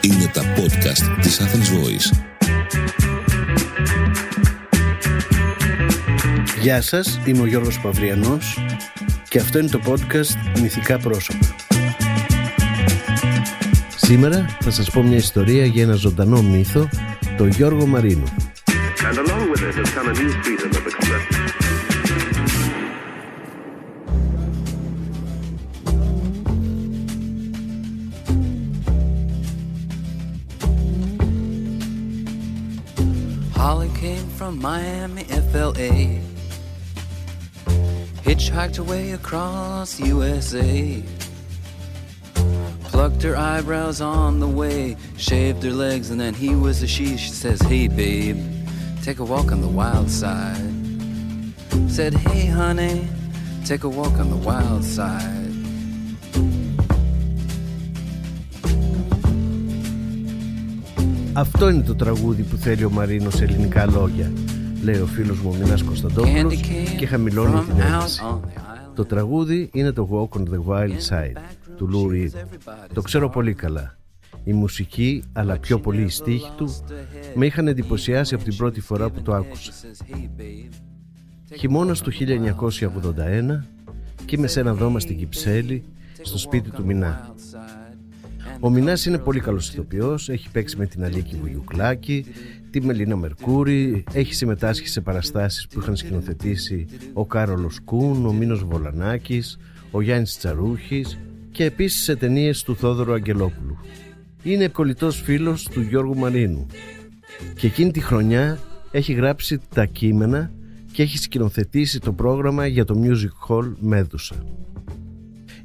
Είναι τα podcast της Athens Voice. Γεια σας, είμαι ο Γιώργος Παυριανός και αυτό είναι το podcast Μυθικά Πρόσωπα. Σήμερα θα σας πω μια ιστορία για ένα ζωντανό μύθο, τον Γιώργο Μαρίνο. And along with it has come a Hitchhiked away across USA. Plucked her eyebrows on the way, shaved her legs, and then he was a she. She says, Hey, babe, take a walk on the wild side. Said, Hey, honey, take a walk on the wild side. Αυτό είναι το τραγούδι που θέλει ο Μαρίνος σε ελληνικά λόγια, Λέει ο φίλος μου ο Μινάς Κωνσταντόπουλος και χαμηλώνει την ένταση. Το τραγούδι είναι το Walk on the Wild Side του Lou Reed. Το ξέρω πολύ καλά. Η μουσική, αλλά πιο πολύ η στίχη του, με είχαν εντυπωσιάσει από την πρώτη φορά που το άκουσα. Χειμώνας του 1981 και είμαι σε ένα δώμα στην Κυψέλη, στο σπίτι του Μινά. Ο Μινάς είναι πολύ καλός ηθοποιός, έχει παίξει με την Αλίκη Βουγιουκλάκη, τη Μελίνα Μερκούρη, έχει συμμετάσχει σε παραστάσεις που είχαν σκηνοθετήσει ο Κάρολος Κούν, ο Μίνος Βολανάκης, ο Γιάννης Τσαρούχης και επίσης σε ταινίες του Θόδωρου Αγγελόπουλου. Είναι κολλητός φίλος του Γιώργου Μαρίνου και εκείνη τη χρονιά έχει γράψει τα κείμενα και έχει σκηνοθετήσει το πρόγραμμα για το Music Hall Μέδουσα.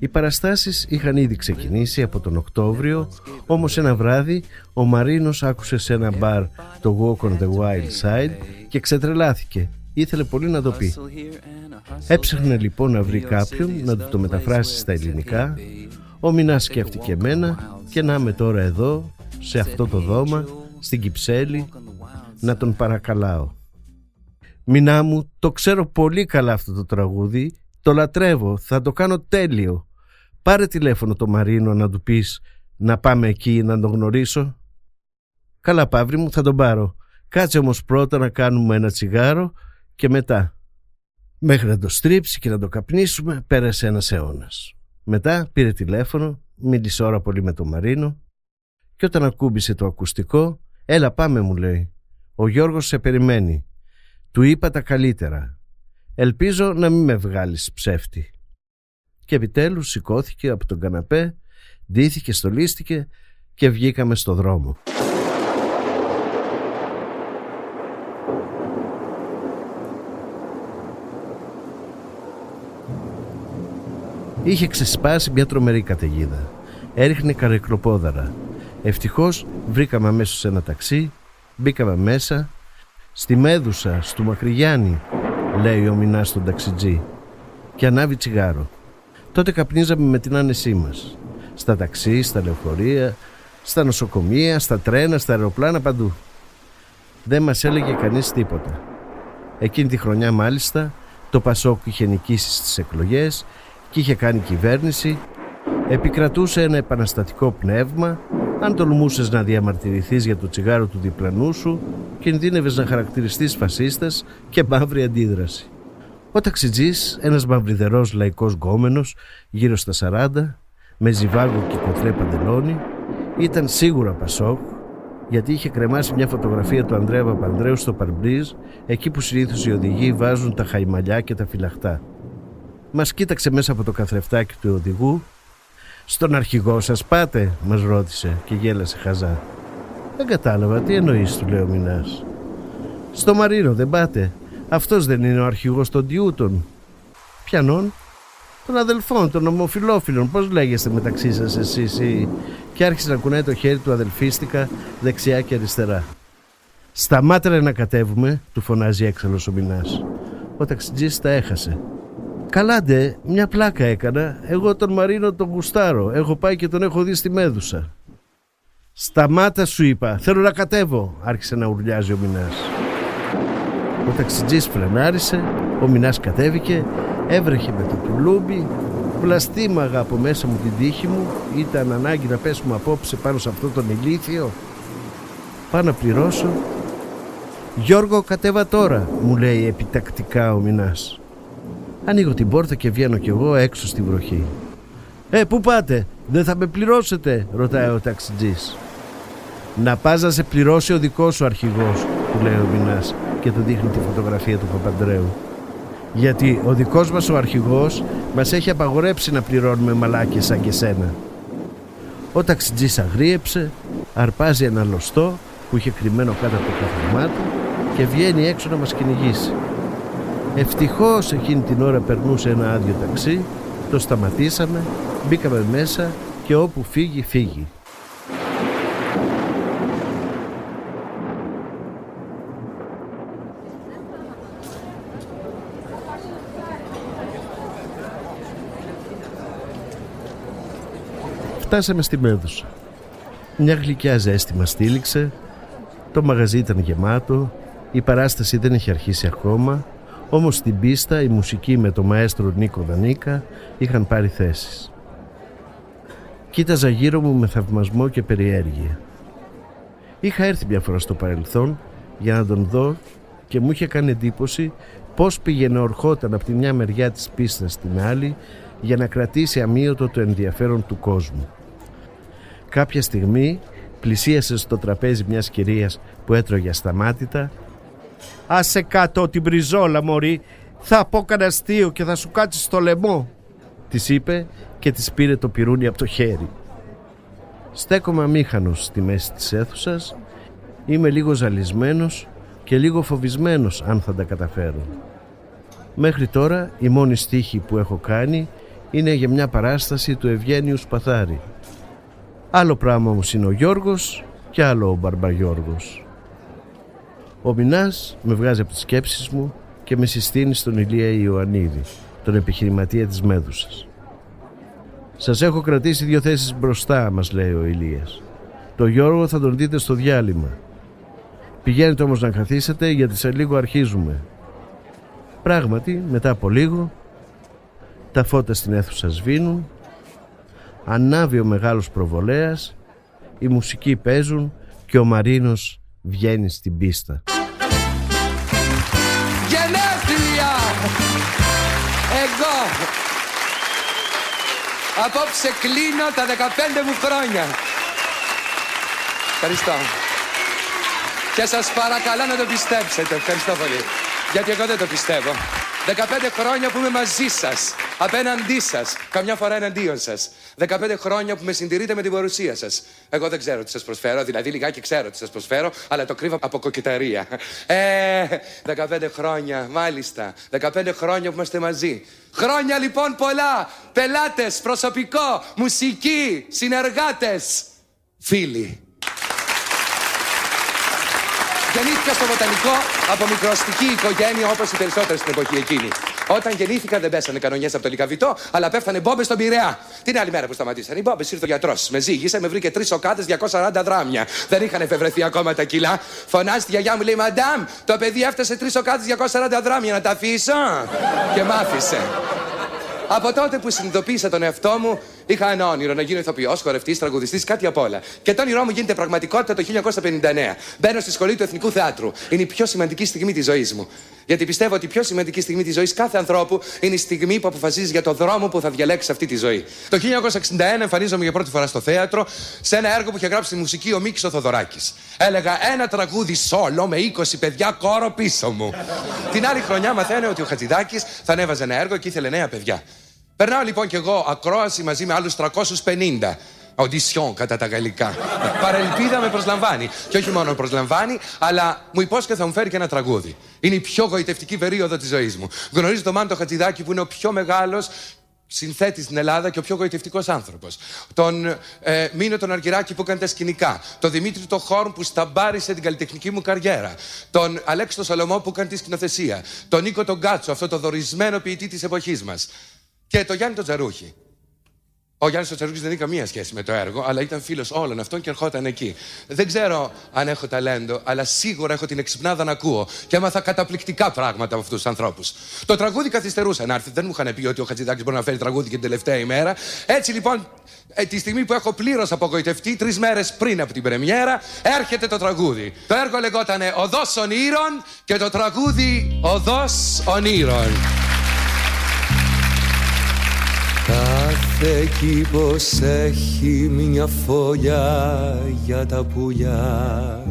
Οι παραστάσεις είχαν ήδη ξεκινήσει από τον Οκτώβριο, όμως ένα βράδυ ο Μαρίνος άκουσε σε ένα μπαρ το Walk on the Wild Side και ξετρελάθηκε. Ήθελε πολύ να το πει. Έψαχνε λοιπόν να βρει κάποιον να του το μεταφράσει στα ελληνικά. Ο Μινάς σκέφτηκε εμένα και να είμαι τώρα εδώ, σε αυτό το δώμα, στην Κυψέλη, να τον παρακαλάω. Μινά μου, το ξέρω πολύ καλά αυτό το τραγούδι, το λατρεύω, θα το κάνω τέλειο. Πάρε τηλέφωνο το Μαρίνο να του πεις να πάμε εκεί να τον γνωρίσω. Καλά Παύρη μου θα τον πάρω. Κάτσε όμως πρώτα να κάνουμε ένα τσιγάρο και μετά. Μέχρι να το στρίψει και να το καπνίσουμε πέρασε ένας αιώνας. Μετά πήρε τηλέφωνο, μίλησε ώρα πολύ με τον Μαρίνο και όταν ακούμπησε το ακουστικό «Έλα πάμε» μου λέει. «Ο Γιώργος σε περιμένει. Του είπα τα καλύτερα. Ελπίζω να μην με βγάλεις ψεύτη». Και επιτέλους σηκώθηκε από τον καναπέ, ντύθηκε, στολίστηκε και βγήκαμε στο δρόμο. Είχε ξεσπάσει μια τρομερή καταιγίδα. Έριχνε καρεκλοπόδαρα. Ευτυχώς βρήκαμε αμέσως ένα ταξί, μπήκαμε μέσα. Στη Μέδουσα, στο Μακρυγιάννη, λέει ο Μινάς στον ταξιτζή. Και ανάβει τσιγάρο. Τότε καπνίζαμε με την άνεσή μας. Στα ταξί, στα λεωφορεία, στα νοσοκομεία, στα τρένα, στα αεροπλάνα, παντού. Δεν μας έλεγε κανείς τίποτα. Εκείνη τη χρονιά μάλιστα το Πασόκ είχε νικήσει στις εκλογές και είχε κάνει κυβέρνηση, επικρατούσε ένα επαναστατικό πνεύμα, αν τολμούσες να διαμαρτυρηθείς για το τσιγάρο του διπλανού σου, κινδύνευες να χαρακτηριστείς φασίστας και μαύρη αντίδραση. Ο ταξιτζής, ένας μαυριδερός λαϊκός γκόμενος, γύρω στα 40, με ζιβάγκο και κοτρέ παντελόνι, ήταν σίγουρα Πασόκ, γιατί είχε κρεμάσει μια φωτογραφία του Ανδρέα Παπανδρέου στο Παρμπρίζ, εκεί που συνήθως οι οδηγοί βάζουν τα χαϊμαλιά και τα φυλαχτά. Μας κοίταξε μέσα από το καθρεφτάκι του οδηγού. «Στον αρχηγό σας πάτε» μας ρώτησε και γέλασε χαζά. «Δεν κατάλαβα, τι εννοείς» του λέει ο Μινάς. «Στο Μαρίνο δεν πάτε. Αυτός δεν είναι ο αρχηγός των Τιούτων». «Ποιανών» των αδελφών, των ομοφιλόφιλων. Πώς λέγεστε μεταξύ σας εσείς ή... Και άρχισε να κουνάει το χέρι του αδελφίστικα δεξιά και αριστερά. «Σταμάτε να κατέβουμε», του φωνάζει έξαλλος ο Μινάς. Ο ταξιτζής τα έχασε. Καλάντε, μια πλάκα έκανα. Εγώ τον Μαρίνο τον γουστάρω. Έχω πάει και τον έχω δει στη Μέδουσα. Σταμάτα σου είπα. Θέλω να κατέβω. Άρχισε να ουρλιάζει ο Μινάς. Ο ταξιτζής φρενάρισε. Ο Μινάς κατέβηκε. Έβρεχε με το τουλούμπι. Βλαστήμαγα από μέσα μου την τύχη μου Ήταν ανάγκη να πέσουμε απόψε πάνω σε αυτό τον ηλίθιο Πάω να πληρώσω Γιώργο κατέβα τώρα Μου λέει επιτακτικά ο Μινάς Ανοίγω την πόρτα και βγαίνω κι εγώ έξω στη βροχή «Ε, πού πάτε, δεν θα με πληρώσετε» ρωτάει ο ταξιτζής «Να πας να σε πληρώσει ο δικός σου αρχηγός» του λέει ο Μινάς και του δείχνει τη φωτογραφία του Παπαντρέου γιατί ο δικός μας ο αρχηγός μας έχει απαγορέψει να πληρώνουμε μαλάκες σαν και σένα. Ο ταξιτζής αγρίεψε, αρπάζει ένα λωστό που είχε κρυμμένο κάτω από το καθημά του και βγαίνει έξω να μας κυνηγήσει. Ευτυχώς εκείνη την ώρα περνούσε ένα άδειο ταξί, το σταματήσαμε, μπήκαμε μέσα και όπου φύγει φύγει. Φτάσαμε στη Μέδουσα. Μια γλυκιά ζέστη μας στήλιξε, το μαγαζί ήταν γεμάτο, η παράσταση δεν είχε αρχίσει ακόμα, όμως στην πίστα η μουσική με το μαέστρο Νίκο Δανίκα είχαν πάρει θέσεις. Κοίταζα γύρω μου με θαυμασμό και περιέργεια. Είχα έρθει μια φορά στο παρελθόν για να τον δω και μου είχε κάνει εντύπωση πώς πήγαινε ορχόταν από τη μια μεριά της πίστας στην άλλη για να κρατήσει αμύωτο το ενδιαφέρον του κόσμου. Κάποια στιγμή πλησίασε στο τραπέζι μιας κυρίας που έτρωγε ασταμάτητα «Άσε κάτω την πριζόλα μωρή, θα πω κανένα αστείο και θα σου κάτσει στο λαιμό» της είπε και της πήρε το πυρούνι από το χέρι. Στέκομαι αμήχανος στη μέση της αίθουσας, είμαι λίγο ζαλισμένος και λίγο φοβισμένος αν θα τα καταφέρω. Μέχρι τώρα η μόνη στίχη που έχω κάνει είναι για μια παράσταση του Ευγένιου Σπαθάρη. Άλλο πράγμα όμως είναι ο Γιώργος και άλλο ο Μπαρμπαγιώργος. Ο Μινάς με βγάζει από τις σκέψεις μου και με συστήνει στον Ηλία Ιωαννίδη, τον επιχειρηματία της Μέδουσας. Σας έχω κρατήσει δύο θέσεις μπροστά, μας λέει ο Ηλίας. Το Γιώργο θα τον δείτε στο διάλειμμα. Πηγαίνετε όμως να καθίσετε γιατί σε λίγο αρχίζουμε. Πράγματι, μετά από λίγο, τα φώτα στην αίθουσα σβήνουν, ανάβει ο μεγάλος προβολέας, οι μουσικοί παίζουν και ο Μαρίνος βγαίνει στην πίστα. Γενέθλια! Εγώ! Απόψε κλείνω τα 15 μου χρόνια. Ευχαριστώ. Και σας παρακαλώ να το πιστέψετε. Ευχαριστώ πολύ. Γιατί εγώ δεν το πιστεύω. 15 χρόνια που είμαι μαζί σας, απέναντί σας, καμιά φορά εναντίον σας. 15 χρόνια που με συντηρείτε με την παρουσία σας. Εγώ δεν ξέρω τι σας προσφέρω, δηλαδή λιγάκι ξέρω τι σας προσφέρω, αλλά το κρύβω από κοκκιταρία. Ε, 15 χρόνια, μάλιστα. 15 χρόνια που είμαστε μαζί. Χρόνια λοιπόν πολλά. Πελάτες, προσωπικό, μουσική, συνεργάτες, φίλοι. Γεννήθηκα στο βοτανικό από μικροαστική οικογένεια όπως οι περισσότερες στην εποχή εκείνη. Όταν γεννήθηκα δεν πέσανε κανονιές από το λικαβιτό, αλλά πέφτανε μπόμπες στον Πειραιά. Την άλλη μέρα που σταματήσαν οι μπόμπες ήρθε ο γιατρός. Με ζήγησε, με βρήκε τρεις οκάτε 240 δράμια. Δεν είχαν εφευρεθεί ακόμα τα κιλά. Φωνάζει τη γιαγιά μου, λέει Μαντάμ, το παιδί έφτασε τρεις οκάτε 240 δράμια να τα αφήσω. Και μ' άφησε. Από τότε που συνειδητοποίησα τον εαυτό μου, είχα ένα όνειρο να γίνω ηθοποιός, χορευτής, τραγουδιστής, κάτι απ' όλα. Και το όνειρό μου γίνεται πραγματικότητα το 1959. Μπαίνω στη σχολή του Εθνικού Θεάτρου. Είναι η πιο σημαντική στιγμή της ζωής μου. Γιατί πιστεύω ότι η πιο σημαντική στιγμή της ζωής κάθε ανθρώπου είναι η στιγμή που αποφασίζεις για το δρόμο που θα διαλέξεις αυτή τη ζωή. Το 1961 εμφανίζομαι για πρώτη φορά στο θέατρο σε ένα έργο που είχε γράψει τη μουσική ο Μίκη Θοδωράκης. Έλεγα ένα τραγούδι σόλο με 20 παιδιά κόρο πίσω μου. Την άλλη χρονιά μαθαίνω ότι ο Χατζηδάκης θα ανέβαζε ένα έργο και ήθελε νέα παιδιά. Περνάω λοιπόν κι εγώ ακρόαση μαζί με άλλους 350. Audition κατά τα γαλλικά. Παρελπίδα με προσλαμβάνει. Και όχι μόνο προσλαμβάνει, αλλά μου υπόσχεται θα μου φέρει και ένα τραγούδι. Είναι η πιο γοητευτική περίοδο της ζωής μου. Γνωρίζω τον Μάντο Χατζηδάκη που είναι ο πιο μεγάλος συνθέτης στην Ελλάδα και ο πιο γοητευτικός άνθρωπος. Τον ε, Μίνο τον Αργυράκη που έκανε τα σκηνικά. Τον Δημήτρη τον Χόρν που σταμπάρισε την καλλιτεχνική μου καριέρα. Τον Αλέξη τον Σολομό που έκανε τη σκηνοθεσία. Τον Νίκο τον Κάτσο, αυτό το δορισμένο ποιητή της εποχής μας. Και το Γιάννη τον Τζαρούχη. Ο Γιάννης Τσαρούκη δεν είχε καμία σχέση με το έργο, αλλά ήταν φίλος όλων αυτών και ερχόταν εκεί. Δεν ξέρω αν έχω ταλέντο, αλλά σίγουρα έχω την εξυπνάδα να ακούω και έμαθα καταπληκτικά πράγματα από αυτούς τους ανθρώπους. Το τραγούδι καθυστερούσε να έρθει. Δεν μου είχαν πει ότι ο Χατζηδάκης μπορεί να φέρει τραγούδι και την τελευταία ημέρα. Έτσι λοιπόν, ε, τη στιγμή που έχω πλήρως απογοητευτεί, τρεις μέρες πριν από την πρεμιέρα, έρχεται το τραγούδι. Το έργο λεγόταν Οδό Ονείρων και το τραγούδι Οδό Ονείρων. Κάθε κήπος έχει μια φωλιά για τα πουλιά.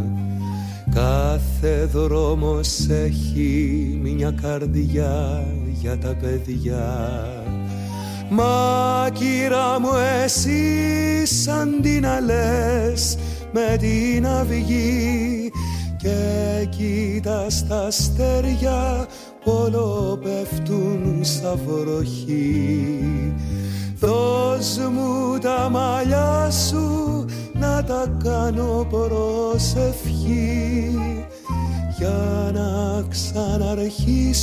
Κάθε δρόμος έχει μια καρδιά για τα παιδιά. Μα κύρα μου εσύ σαν την αλές με την αυγή και κοίτας τα αστέρια όλο πέφτουν σαν βροχή Δώσ' μου τα μαλλιά σου να τα κάνω προσευχή για να ξαναρχίσω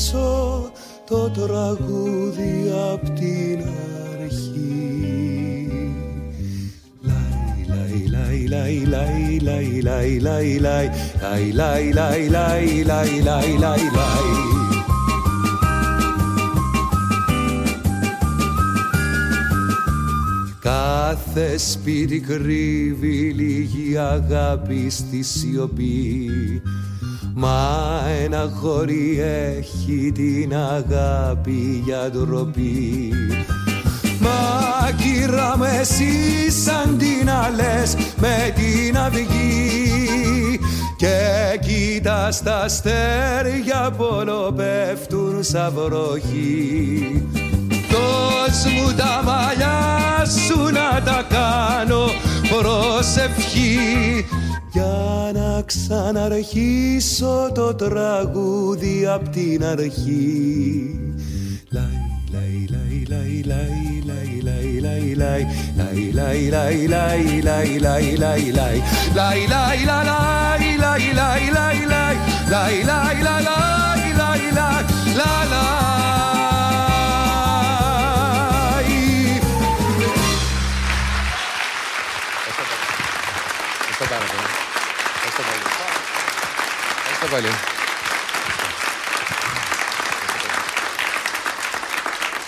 το τραγούδι απ' την αρχή. Λαϊ, λαϊ, λαϊ, λαϊ, λαϊ, λαϊ, λαϊ, λαϊ, λαϊ, λαϊ, λαϊ, λαϊ, λαϊ, λαϊ, Κάθε σπίτι κρύβει λίγη αγάπη στη σιωπή. Μα ένα χωρί έχει την αγάπη για ντροπή. Μα κύρα με εσύ σαν την αλές με την αυγή. Και κοίτα στα αστέρια πόλο πέφτουν σαν βροχή Δώσ' μου τα μαλλιά σου να τα κάνω προσευχή για να ξαναρχίσω το τραγούδι απ' την αρχή. Λαϊ, λαϊ, λαϊ, λαϊ, λαϊ, Ευχαριστώ πολύ.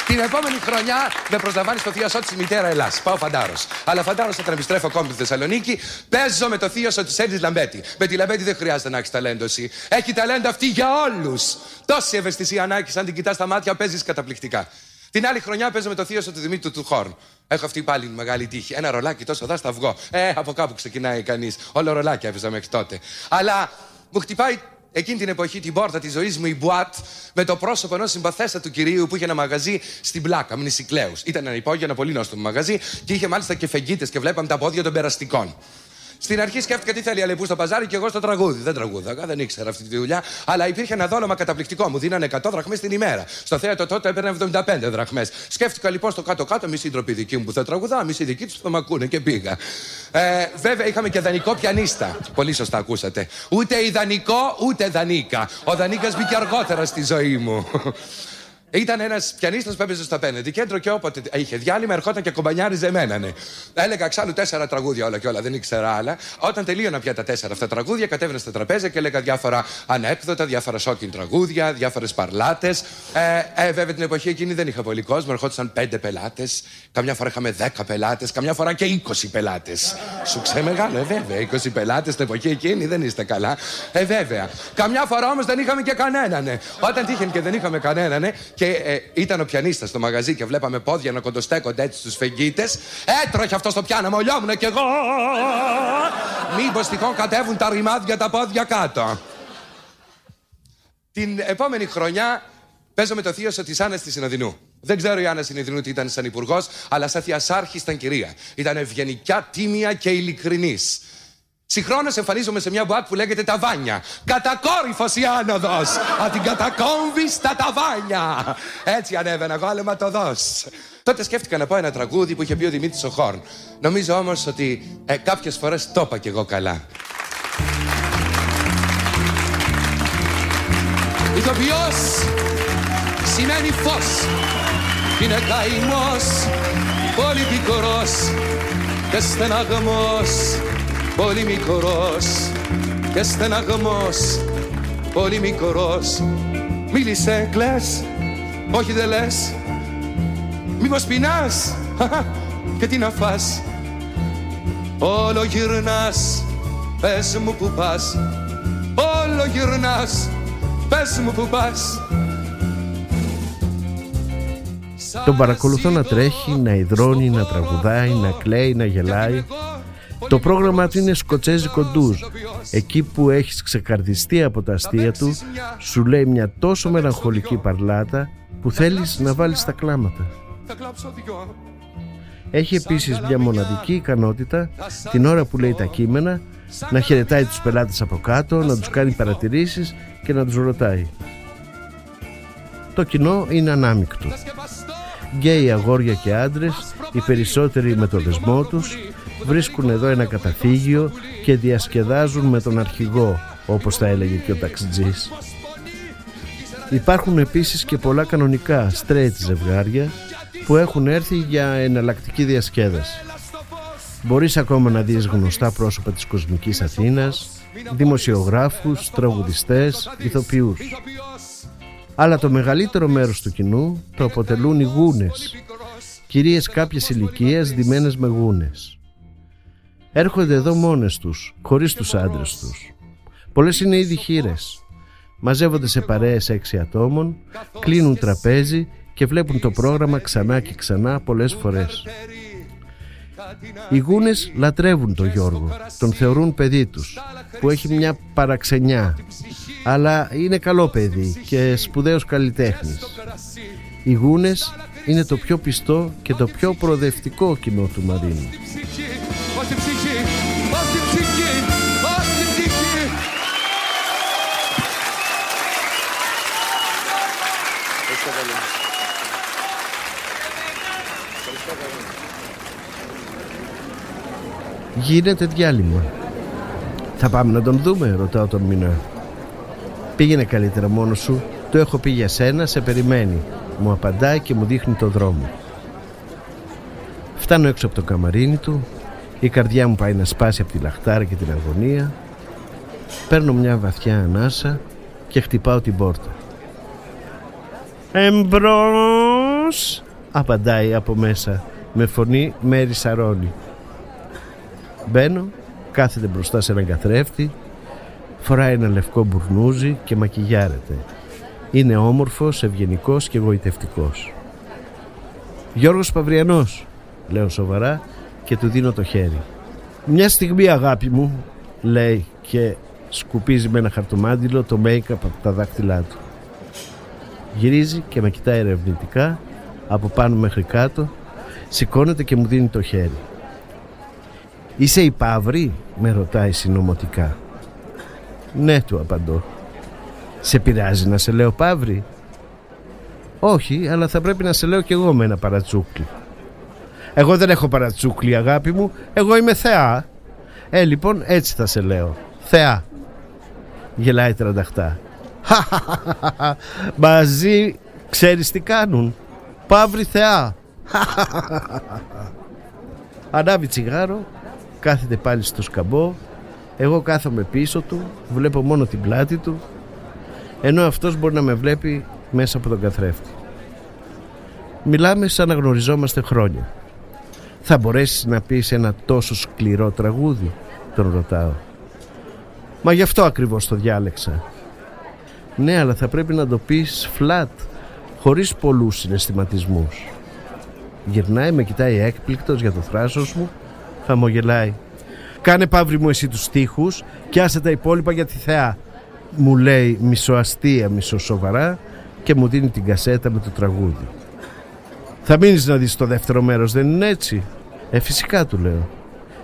Την επόμενη χρονιά με προσλαμβάνει στο θείο τη μητέρα Ελλάς. Πάω φαντάρος. Αλλά φαντάρος όταν επιστρέφω ακόμη στη Θεσσαλονίκη, παίζω με το θείο τη Έλλη Λαμπέτη. Με τη Λαμπέτη δεν χρειάζεται να έχεις ταλέντο εσύ. Έχει ταλέντο αυτή για όλους. Τόση ευαισθησία να έχεις, αν την κοιτάς στα μάτια, παίζεις καταπληκτικά. Την άλλη χρονιά παίζω με το θείο του Δημήτρου του Χόρν. Έχω αυτή πάλι μεγάλη τύχη. Ένα ρολάκι τόσο δά στα βγω. Ε, από κάπου ξεκινάει κανείς. Όλο ρολάκι έπαιζα μέχρι τότε. Αλλά μου χτυπάει εκείνη την εποχή την πόρτα της ζωής μου η Μπουάτ με το πρόσωπο ενός συμπαθέστατου κυρίου που είχε ένα μαγαζί στην πλάκα, Μνησικλέου. Ήταν ένα υπόγειο, ένα πολύ νόστιμο μαγαζί και είχε μάλιστα και φεγγίτες και βλέπαμε τα πόδια των περαστικών. Στην αρχή σκέφτηκα τι θέλει η Αλεπού στο παζάρι και εγώ στο τραγούδι. Δεν τραγούδαγα, δεν ήξερα αυτή τη δουλειά. Αλλά υπήρχε ένα δόλωμα καταπληκτικό. Μου δίνανε 100 δραχμές την ημέρα. Στο θέατρο τότε έπαιρνε 75 δραχμές. Σκέφτηκα λοιπόν στο κάτω-κάτω μισή ντροπή δική μου που θα τραγουδά, μισή δική τους που θα μ' ακούνε και πήγα. Ε, βέβαια είχαμε και δανεικό πιανίστα. Πολύ σωστά ακούσατε. Ούτε ιδανικό ούτε δανείκα. Ο δανείκας μπήκε αργότερα στη ζωή μου. Ήταν ένας πιανίστας που έπαιζε στο απέναντι κέντρο και όποτε είχε διάλειμμα ερχόταν και κομπανιάριζε εμένα. Ναι. Έλεγα εξάλλου τέσσερα τραγούδια όλα και όλα, δεν ήξερα άλλα. Όταν τελείωνα πια τα τέσσερα αυτά τραγούδια, κατέβαινα στα τραπέζια και έλεγα διάφορα ανέκδοτα, διάφορα σόκιν τραγούδια, διάφορες παρλάτες. Ε, ε, βέβαια την εποχή εκείνη δεν είχα πολύ κόσμο, ερχόντουσαν πέντε πελάτες. Καμιά φορά είχαμε δέκα πελάτες, καμιά φορά και είκοσι πελάτες. Σου ξεμεγάλω, ε, βέβαια. Είκοσι πελάτες την εποχή εκείνη δεν είστε καλά. Ε, βέβαια. Καμιά φορά όμως δεν είχαμε και κανέναν. Ναι. Όταν τύχαινε και δεν είχαμε κανέναν, ναι, και ε, ήταν ο πιανίστας στο μαγαζί και βλέπαμε πόδια να κοντοστέκονται έτσι στους φεγγίτες. Έτροχε αυτό στο πιάνο, μολιόμουν κι εγώ. Μήπως τυχόν κατέβουν τα ρημάδια τα πόδια κάτω. Την επόμενη χρονιά παίζω με το θείο τη Άννα της Συνοδεινού. Δεν ξέρω η Άννα Συνοδεινού τι ήταν σαν υπουργός, αλλά σαν θειασάρχης ήταν κυρία. Ήταν ευγενικιά, τίμια και ειλικρινής. Συγχρόνως εμφανίζομαι σε μια μπουάτ που λέγεται Ταβάνια. Κατακόρυφος η άνοδος! Από την κατακόμβη στα Ταβάνια! Έτσι ανέβαινα εγώ, αλλά το δώσ. Τότε σκέφτηκα να πω ένα τραγούδι που είχε πει ο Δημήτρης Οχόρν. Νομίζω όμως ότι ε, κάποιες φορές το είπα κι εγώ καλά. Ηθοποιός σημαίνει φως Είναι καημός πολύ πικρός και στεναγμός πολύ μικρός και στεναγμός. Πολύ μικρός Μίλησε, κλαις, όχι δεν λες. Μήπως πεινάς, και τι να φας. Όλο γυρνάς, πες μου που πας. Όλο γυρνάς, πες μου που πας. Τον παρακολουθώ να τρέχει, να υδρώνει, να τραγουδάει, να κλαίει, να γελάει. Το πρόγραμμα του είναι σκοτσέζικο ντουζ. Εκεί που έχεις ξεκαρδιστεί από τα αστεία του, σου λέει μια τόσο μελαγχολική παρλάτα που θέλεις να βάλεις τα κλάματα. Έχει επίσης μια μοναδική ικανότητα την ώρα που λέει τα κείμενα να χαιρετάει τους πελάτες από κάτω, να τους κάνει παρατηρήσεις και να τους ρωτάει. Το κοινό είναι ανάμεικτο. Γκέι αγόρια και άντρες, οι περισσότεροι με το δεσμό τους, βρίσκουν εδώ ένα καταφύγιο και διασκεδάζουν με τον αρχηγό, όπως τα έλεγε και ο ταξιτζής. Υπάρχουν επίσης και πολλά κανονικά straight ζευγάρια που έχουν έρθει για εναλλακτική διασκέδαση. Μπορείς ακόμα να δεις γνωστά πρόσωπα της κοσμικής Αθήνας, δημοσιογράφους, τραγουδιστές, ηθοποιούς. Αλλά το μεγαλύτερο μέρος του κοινού το αποτελούν οι γούνες, κυρίες κάποιες ηλικίες δημένες με γούνες. Έρχονται εδώ μόνες τους, χωρίς τους άντρες τους. Πολλές είναι ήδη χείρες. Μαζεύονται σε παρέες έξι ατόμων, κλείνουν τραπέζι και βλέπουν το πρόγραμμα ξανά και ξανά πολλές φορές. Οι γούνες λατρεύουν τον Γιώργο, τον θεωρούν παιδί τους, που έχει μια παραξενιά, αλλά είναι καλό παιδί και σπουδαίος καλλιτέχνης. Οι γούνες είναι το πιο πιστό και το πιο προοδευτικό κοινό του Μαρίνου. Γίνεται διάλειμμα. Θα πάμε να τον δούμε, ρωτάω τον Μινά. Πήγαινε καλύτερα μόνος σου. Το έχω πει για σένα, σε περιμένει. Μου απαντάει και μου δείχνει το δρόμο. Φτάνω έξω από το καμαρίνι του. Η καρδιά μου πάει να σπάσει από τη λαχτάρα και την αγωνία. Παίρνω μια βαθιά ανάσα και χτυπάω την πόρτα. «Εμπρός» απαντάει από μέσα με φωνή Μέρη Σαρώνη. Μπαίνω, κάθεται μπροστά σε έναν καθρέφτη, φοράει ένα λευκό μπουρνούζι και μακιγιάρεται. Είναι όμορφος, ευγενικός και εγωιτευτικός. Γιώργος Παυριανός, λέω σοβαρά και του δίνω το χέρι. Μια στιγμή αγάπη μου, λέει και σκουπίζει με ένα χαρτομάντιλο το make-up από τα δάχτυλά του. Γυρίζει και με κοιτάει ερευνητικά από πάνω μέχρι κάτω, σηκώνεται και μου δίνει το χέρι. Είσαι η Παύρη, με ρωτάει συνωμοτικά. Ναι, του απαντώ. Σε πειράζει να σε λέω Παύρη; Όχι, αλλά θα πρέπει να σε λέω κι εγώ με ένα παρατσούκλι. Εγώ δεν έχω παρατσούκλι αγάπη μου, εγώ είμαι θεά. Ε, λοιπόν, έτσι θα σε λέω. Θεά. Γελάει τρανταχτά. Μαζί ξέρεις τι κάνουν. Παύρη θεά. Ανάβει τσιγάρο κάθεται πάλι στο σκαμπό. Εγώ κάθομαι πίσω του βλέπω μόνο την πλάτη του ενώ αυτός μπορεί να με βλέπει μέσα από τον καθρέφτη. Μιλάμε σαν να γνωριζόμαστε χρόνια. Θα μπορέσεις να πεις ένα τόσο σκληρό τραγούδι τον ρωτάω. Μα γι' αυτό ακριβώς το διάλεξα. Ναι αλλά θα πρέπει να το πεις flat χωρίς πολλούς συναισθηματισμούς. Γυρνάει με κοιτάει έκπληκτος για το θράσος μου χαμογελάει. Κάνε παύρι μου εσύ τους στίχους και άσε τα υπόλοιπα για τη θεά. Μου λέει μισοαστία, μισοσοβαρά και μου δίνει την κασέτα με το τραγούδι. Θα μείνεις να δεις το δεύτερο μέρος, δεν είναι έτσι; Ε, φυσικά του λέω.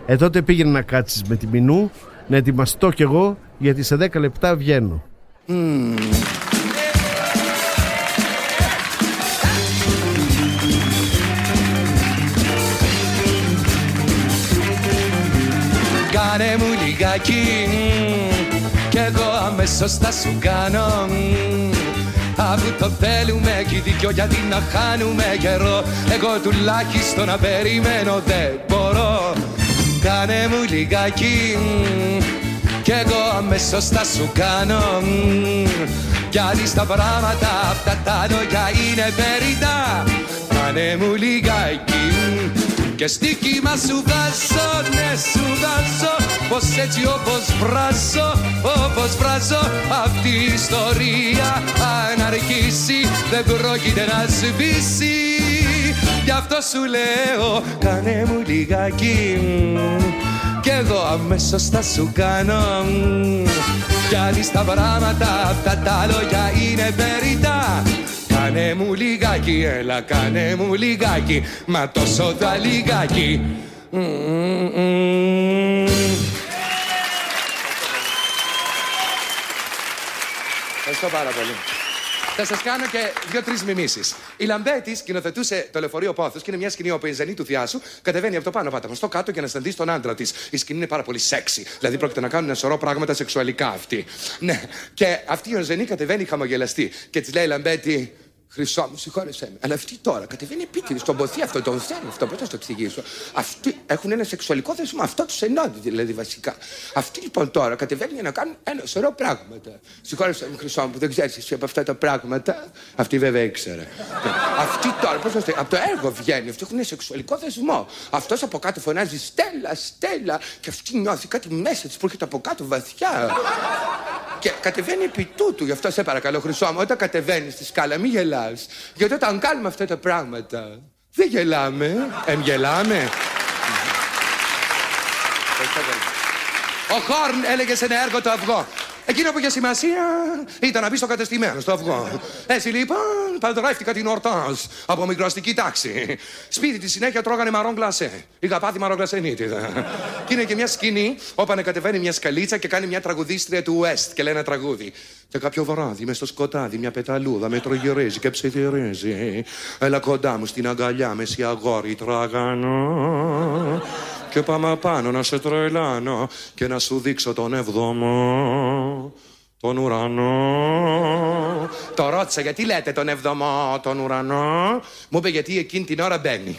Ε, τότε πήγαινε να κάτσεις με τη Μινού, να ετοιμαστώ κι εγώ, γιατί σε 10 λεπτά βγαίνω. Κάνε λιγάκι κι εγώ αμέσως θα σου κάνω Αφού το θέλουμε κι δίκιο γιατί να χάνουμε καιρό Εγώ τουλάχιστον να περιμένω δεν μπορώ. Κάνε μου λιγάκι κι εγώ αμέσως θα σου κάνω Κι αν στα πράγματα αυτά τα λόγια είναι περιτά Κάνε μου λιγάκι και στη κύμα σου βάζω, ναι σου βάζω Πως έτσι όπως βράζω, όπως βράζω Αυτή η ιστορία αν αρχίσει δεν πρόκειται να σβήσει. Γι' αυτό σου λέω κάνε μου λιγάκι Κι εγώ αμέσως θα σου κάνω. Κι αν στα πράγματα αυτά τα λόγια είναι περιτά Κάνε μου λιγάκι, έλα κάνε μου λιγάκι Μα τόσο τα λιγάκι Ευχαριστώ πάρα πολύ. Θα σας κάνω και δύο-τρεις μιμήσεις. Η Λαμπέτη σκηνοθετούσε το λεωφορείο Πόθος και είναι μια σκηνή όπου η ενζενί του θιάσου κατεβαίνει από το πάνω πάταγο στο κάτω και να συναντήσει τον άντρα της. Η σκηνή είναι πάρα πολύ σεξι. Δηλαδή πρόκειται να κάνουν ένα σωρό πράγματα σεξουαλικά αυτοί. Ναι. Και αυτή η ενζενί κατεβαίνει χαμογελαστή και της λέει η Λαμπέτη, Χρυσό μου, συγχώρεσέ με. Αλλά αυτή τώρα κατεβαίνει επίτηδες τον ποθεί αυτό, τον θέλει αυτό. Πώς θα το εξηγήσω; Αυτοί έχουν ένα σεξουαλικό δεσμό. Αυτό τους ενώνει δηλαδή βασικά. Αυτοί λοιπόν τώρα κατεβαίνουν για να κάνουν ένα σωρό πράγματα. Συγχώρεσέ με, Χρυσό μου, δεν ξέρεις εσύ από αυτά τα πράγματα. Αυτή βέβαια ήξερε. Αυτή τώρα, πώς θα το Από το έργο βγαίνει. Αυτοί έχουν ένα σεξουαλικό δεσμό. Αυτός από κάτω φωνάζει Στέλλα, Στέλλα. Και αυτή νιώθει κάτι μέσα της που έρχεται από κάτω βαθιά. Και κατεβαίνει επί τούτου. Γι' αυτό σε παρακαλώ, Χρυσό μου, όταν κατεβαίνεις στη σκάλα, μην γελάς. Γιατί όταν κάνουμε αυτά τα πράγματα, δεν γελάμε. Εμ γελάμε. Ο Χόρν έλεγε σε ένα έργο το αυγό. Εκείνο που είχε σημασία ήταν να μπει στο κατεστημένο, στο αυγό. Έτσι λοιπόν, παντρεύτηκα την Ορτάζ από μικροαστική τάξη. Σπίτι της συνέχεια τρώγανε μαρόν γλασέ. Είχα πάθει μαρόν γλασέ νύτιδα. και είναι και μια σκηνή όπου ανακατεβαίνει μια σκαλίτσα και κάνει μια τραγουδίστρια του West και λέει ένα τραγούδι. Και κάποιο βράδυ μες στο σκοτάδι μια πεταλούδα με τρογυρίζει και ψιθυρίζει. Έλα κοντά μου στην αγκαλιά με σι αγόρι τραγανό. Και πάμε πάνω να σε τρελάνω και να σου δείξω τον εβδομό τον ουρανό. Το ρώτησα γιατί λέτε τον εβδομό τον ουρανό. Μου είπε γιατί εκείνη την ώρα μπαίνει.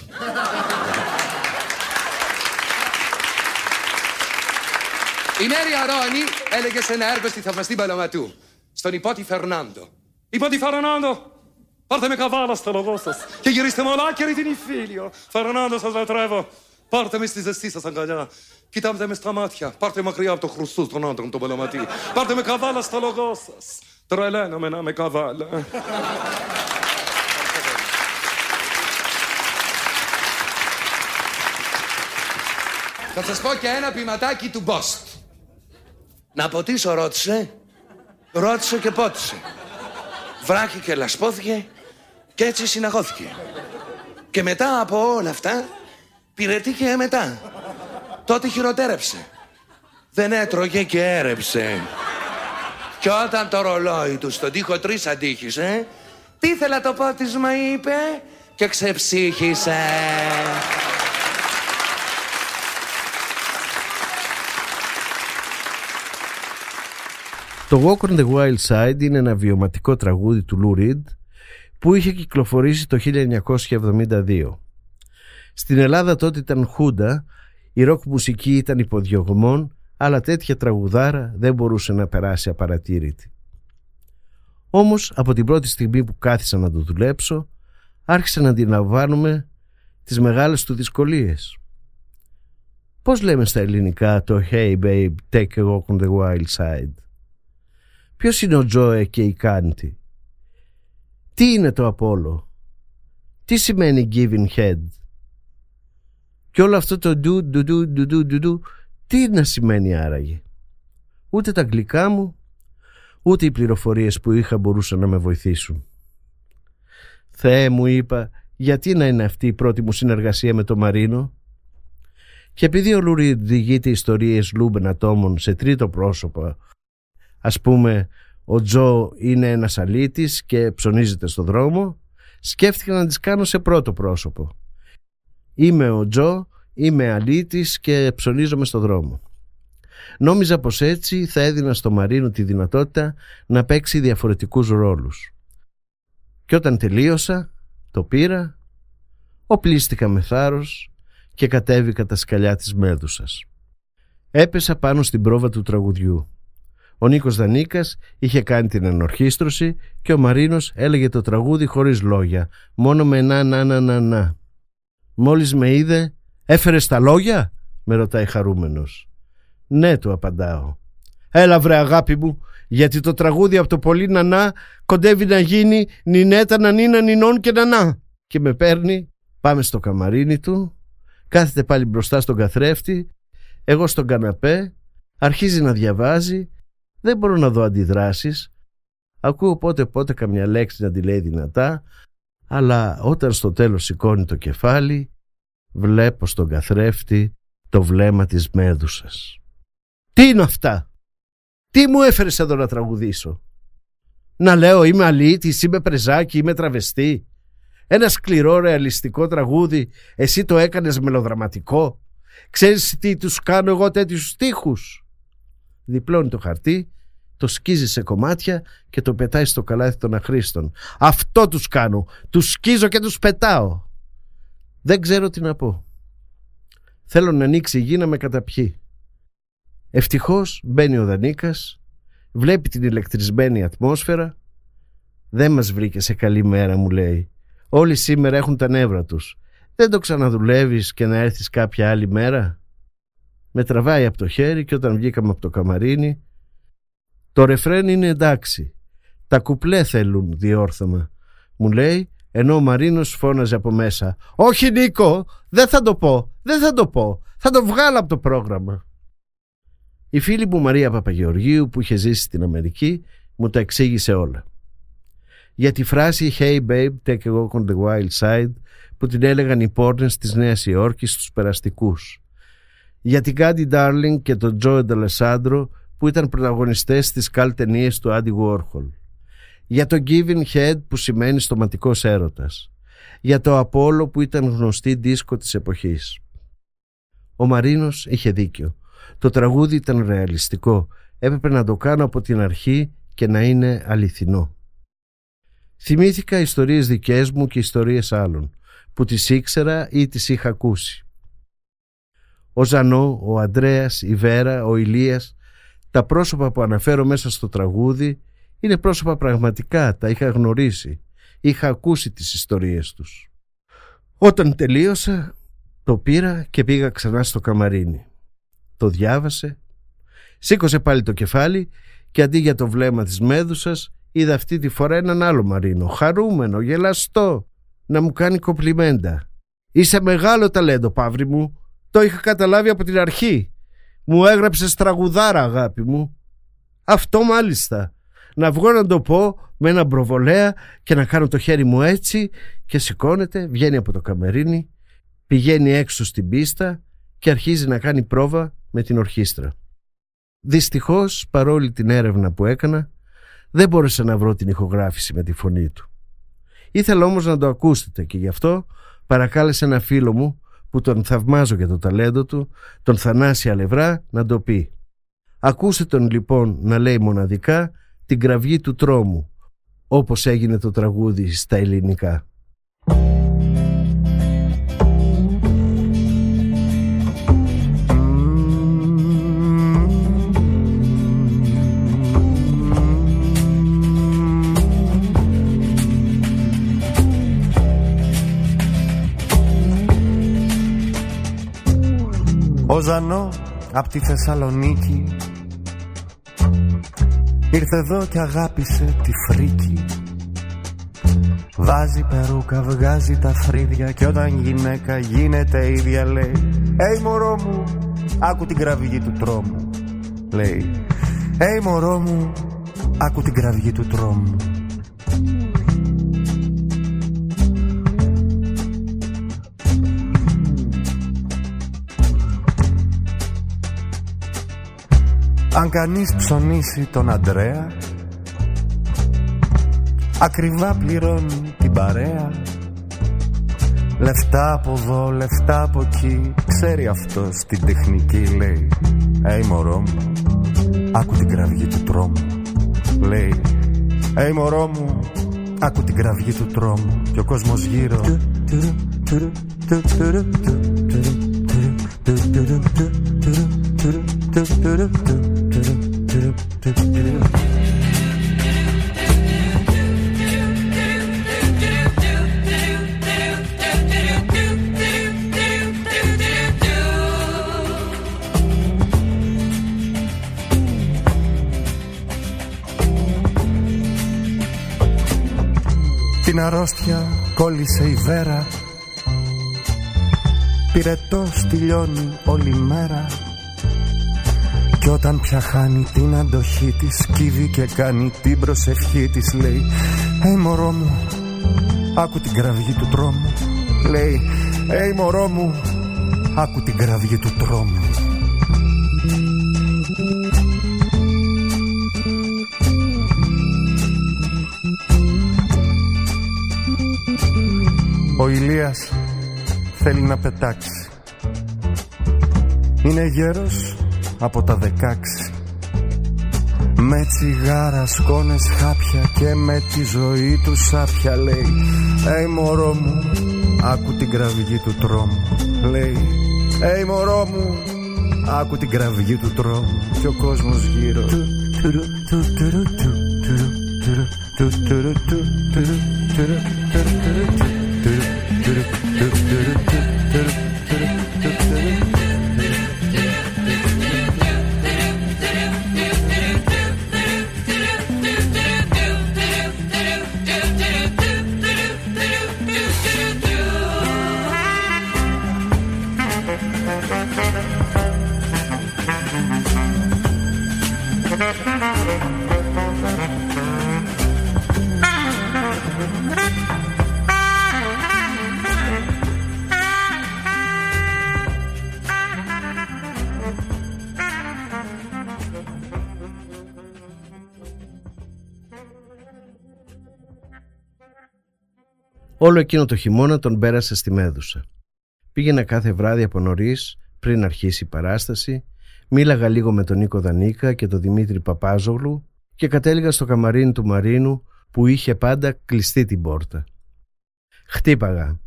Η Μέρη Αρώνη έλεγε σε ένα έργο στη θαυμαστή Παλωματού. Στον υπότι Φερνάντο. Υπότι Φερνάντο, πάρτε με καβάλα στο λογό σας και γυρίστε μολάκια την φίλιο. Φερνάντο σας λατρεύω. Πάρτε με στη ζεστή σας αγκαλιά. Κοιτάτε με στα μάτια. Πάρτε μακριά από το χρουστού των άντρων τον Παλαματή. Πάρτε με καβάλα στο λογό σας. Τρελαίνομαι να με καβάλα. Θα σας πω και ένα ποιηματάκι του Μπόστ. Να ποτίσω ρώτησε, ρώτησε και πότισε. Βράχη και λασπόθηκε και έτσι συναχώθηκε. Και μετά από όλα αυτά πυρετήκε μετά. Τότε χειροτέρεψε. Δεν έτρωγε και έρεψε. Και όταν το ρολόι του στον τοίχο τρεις αντίχησε, τι ήθελα το πότισμα είπε και ξεψύχησε. Το Walk on the Wild Side είναι ένα βιωματικό τραγούδι του Lou Reed που είχε κυκλοφορήσει το 1972. Στην Ελλάδα τότε ήταν χούντα, η ροκ μουσική ήταν υποδιωγμόν, αλλά τέτοια τραγουδάρα δεν μπορούσε να περάσει απαρατήρητη. Όμως από την πρώτη στιγμή που κάθισα να το δουλέψω, άρχισα να αντιλαμβάνομαι τις μεγάλες του δυσκολίες. Πώς λέμε στα ελληνικά το «Hey babe, take a walk on the wild side» Ποιος είναι ο Τζόε και η Κάντι; Τι είναι το Απόλο; Τι σημαίνει giving head; Και όλο αυτό το ντου ντου ντου ντου ντου ντου ντου τι να σημαίνει άραγε; Ούτε τα αγγλικά μου ούτε οι πληροφορίες που είχα μπορούσαν να με βοηθήσουν. Θεέ μου είπα γιατί να είναι αυτή η πρώτη μου συνεργασία με τον Μαρίνο; Και επειδή ο Λουρί διηγείται ιστορίες λούμπεν ατόμων σε τρίτο πρόσωπο ας πούμε ο Τζο είναι ένας αλήτης και ψωνίζεται στο δρόμο σκέφτηκα να τις κάνω σε πρώτο πρόσωπο είμαι ο Τζο είμαι αλήτης και ψωνίζομαι στο δρόμο νόμιζα πως έτσι θα έδινα στο Μαρίνο τη δυνατότητα να παίξει διαφορετικούς ρόλους και όταν τελείωσα το πήρα, οπλίστηκα με θάρρος και κατέβηκα τα σκαλιά της Μέδουσας. Έπεσα πάνω στην πρόβα του τραγουδιού. Ο Νίκος Δανίκας είχε κάνει την ενορχίστρωση και ο Μαρίνος έλεγε το τραγούδι χωρίς λόγια, μόνο με να να να να να. Μόλις με είδε, έφερες τα λόγια, με ρωτάει χαρούμενος. Ναι, του απαντάω. Έλα βρε αγάπη μου, γιατί το τραγούδι από το πολύ νανά κοντεύει να γίνει νινέτα να νίνα νινών και νανά. Και με παίρνει, πάμε στο καμαρίνι του, κάθεται πάλι μπροστά στον καθρέφτη, εγώ στον καναπέ, αρχίζει να διαβάζει, δεν μπορώ να δω αντιδράσεις, ακούω πότε πότε καμιά λέξη να τη λέει δυνατά, αλλά όταν στο τέλος σηκώνει το κεφάλι, βλέπω στον καθρέφτη το βλέμμα της μέδουσας. Τι είναι αυτά! Τι μου έφερες εδώ να τραγουδήσω! Να λέω είμαι αλήτης, είμαι πρεζάκι, είμαι τραβεστή. Ένα σκληρό ρεαλιστικό τραγούδι, εσύ το έκανες μελοδραματικό. Ξέρεις τι τους κάνω εγώ τέτοιους στίχους; Διπλώνει το χαρτί, το σκίζει σε κομμάτια και το πετάει στο καλάθι των αχρήστων. Αυτό τους κάνω. Τους σκίζω και τους πετάω. Δεν ξέρω τι να πω. Θέλω να ανοίξει η γη να με καταπιεί. Ευτυχώς μπαίνει ο Δανίκας, βλέπει την ηλεκτρισμένη ατμόσφαιρα. Δεν μας βρήκε σε καλή μέρα μου λέει. Όλοι σήμερα έχουν τα νεύρα τους. Δεν το ξαναδουλεύεις και να έρθεις κάποια άλλη μέρα; Με τραβάει από το χέρι και όταν βγήκαμε από το καμαρίνι το ρεφρέν είναι εντάξει. Τα κουπλέ θέλουν διόρθωμα. Μου λέει ενώ ο Μαρίνος φώναζε από μέσα «Όχι Νίκο, δεν θα το πω, δεν θα το πω, θα το βγάλω από το πρόγραμμα». Η φίλη μου Μαρία Παπαγεωργίου που είχε ζήσει στην Αμερική μου τα εξήγησε όλα. Για τη φράση «Hey babe, take a walk on the wild side» που την έλεγαν οι πόρνες της Νέας Υόρκης στους περαστικούς. Για την Κάντι Darling και τον Τζο Νταλεσάντρο που ήταν πρωταγωνιστές στις καλ ταινίες του Άντι Warhol. Για το Giving Head που σημαίνει στοματικός έρωτας. Για το Apollo που ήταν γνωστή δίσκο της εποχής. Ο Μαρίνος είχε δίκιο. Το τραγούδι ήταν ρεαλιστικό. Έπρεπε να το κάνω από την αρχή και να είναι αληθινό. Θυμήθηκα ιστορίες δικές μου και ιστορίες άλλων που τις ήξερα ή τις είχα ακούσει. Ο Ζανό, ο Αντρέας, η Βέρα, ο Ηλίας τα πρόσωπα που αναφέρω μέσα στο τραγούδι είναι πρόσωπα πραγματικά, τα είχα γνωρίσει. Είχα ακούσει τις ιστορίες τους. Όταν τελείωσα, το πήρα και πήγα ξανά στο καμαρίνι. Το διάβασε, σήκωσε πάλι το κεφάλι και αντί για το βλέμμα της μέδουσας είδα αυτή τη φορά έναν άλλο Μαρίνο, χαρούμενο, γελαστό, να μου κάνει κοπλιμέντα. «Είσαι μεγάλο ταλέντο, Παύρη μου, το είχα καταλάβει από την αρχή. Μου έγραψε τραγουδάρα αγάπη μου. Αυτό μάλιστα. Να βγω να το πω με ένα προβολέα και να κάνω το χέρι μου έτσι και σηκώνεται, βγαίνει από το καμερίνι, πηγαίνει έξω στην πίστα και αρχίζει να κάνει πρόβα με την ορχήστρα. Δυστυχώς, παρόλη την έρευνα που έκανα, δεν μπόρεσα να βρω την ηχογράφηση με τη φωνή του. Ήθελα όμως να το ακούσετε και γι' αυτό παρακάλεσε ένα φίλο μου που τον θαυμάζω για το ταλέντο του, τον Θανάση Αλευρά, να το πει. Ακούστε τον λοιπόν να λέει μοναδικά την κραυγή του τρόμου, όπως έγινε το τραγούδι στα ελληνικά. Ο Ζανό από τη Θεσσαλονίκη. Ήρθε εδώ και αγάπησε τη φρίκη. Βάζει περούκα, βγάζει τα φρύδια Και όταν γυναίκα γίνεται ίδια λέει Ει μωρό μου, άκου την κραυγή του τρόμου Λέει. Ει μωρό μου, άκου την κραυγή του τρόμου Αν κανείς ψωνίσει τον Αντρέα Ακριβά πληρώνει την παρέα. Λεφτά από εδώ, λεφτά από εκεί Ξέρει αυτός την τεχνική λέει Ει μωρό μου, άκου την κραυγή του τρόμου Λέει Ει μωρό μου, Άκου την κραυγή του τρόμου και ο κόσμος γύρω Την αρρώστια κόλλησε η βέρα Πυρετός τελειώνει όλη μέρα Κι όταν πια χάνει την αντοχή της Κύβει και κάνει την προσευχή της Λέει «Ει μωρό μου, άκου την κραυγή του τρόμου» Λέει «Ει μωρό μου, άκου την κραυγή του τρόμου» Ο Ηλίας θέλει να πετάξει. Είναι γέρος από τα δεκάξι Με τσιγάρα, σκόνες, χάπια Και με τη ζωή του σάπια Λέει, Ει μωρό μου, άκου την κραυγή του τρόμου Λέει, Ει μωρό μου, άκου την κραυγή του τρόμου Και ο κόσμος γύρω Όλο εκείνο το χειμώνα τον πέρασε στη Μέδουσα. Πήγαινα κάθε βράδυ από νωρίς, πριν αρχίσει η παράσταση, μίλαγα λίγο με τον Νίκο Δανίκα και τον Δημήτρη Παπάζογλου και κατέληγα στο καμαρίνι του Μαρίνου που είχε πάντα κλειστή την πόρτα. Χτύπαγα.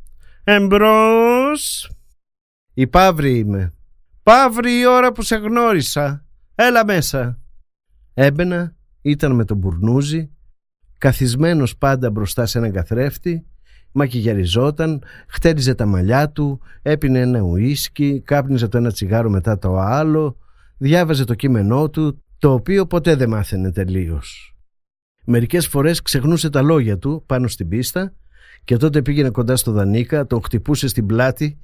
Εμπρός! Η Παύρη είμαι. Παύρη η ώρα που σε γνώρισα. Έλα μέσα. Έμπαινα, ήταν με τον Μπουρνούζι, καθισμένος πάντα μπροστά σε έναν καθρέφτη μακιγιαριζόταν, χτέριζε τα μαλλιά του, έπινε ένα ουίσκι, κάπνιζε το ένα τσιγάρο μετά το άλλο, διάβαζε το κείμενό του, το οποίο ποτέ δεν μάθαινε τελείως. Μερικές φορές ξεχνούσε τα λόγια του πάνω στην πίστα και τότε πήγαινε κοντά στο Δανίκα, τον χτυπούσε στην πλάτη.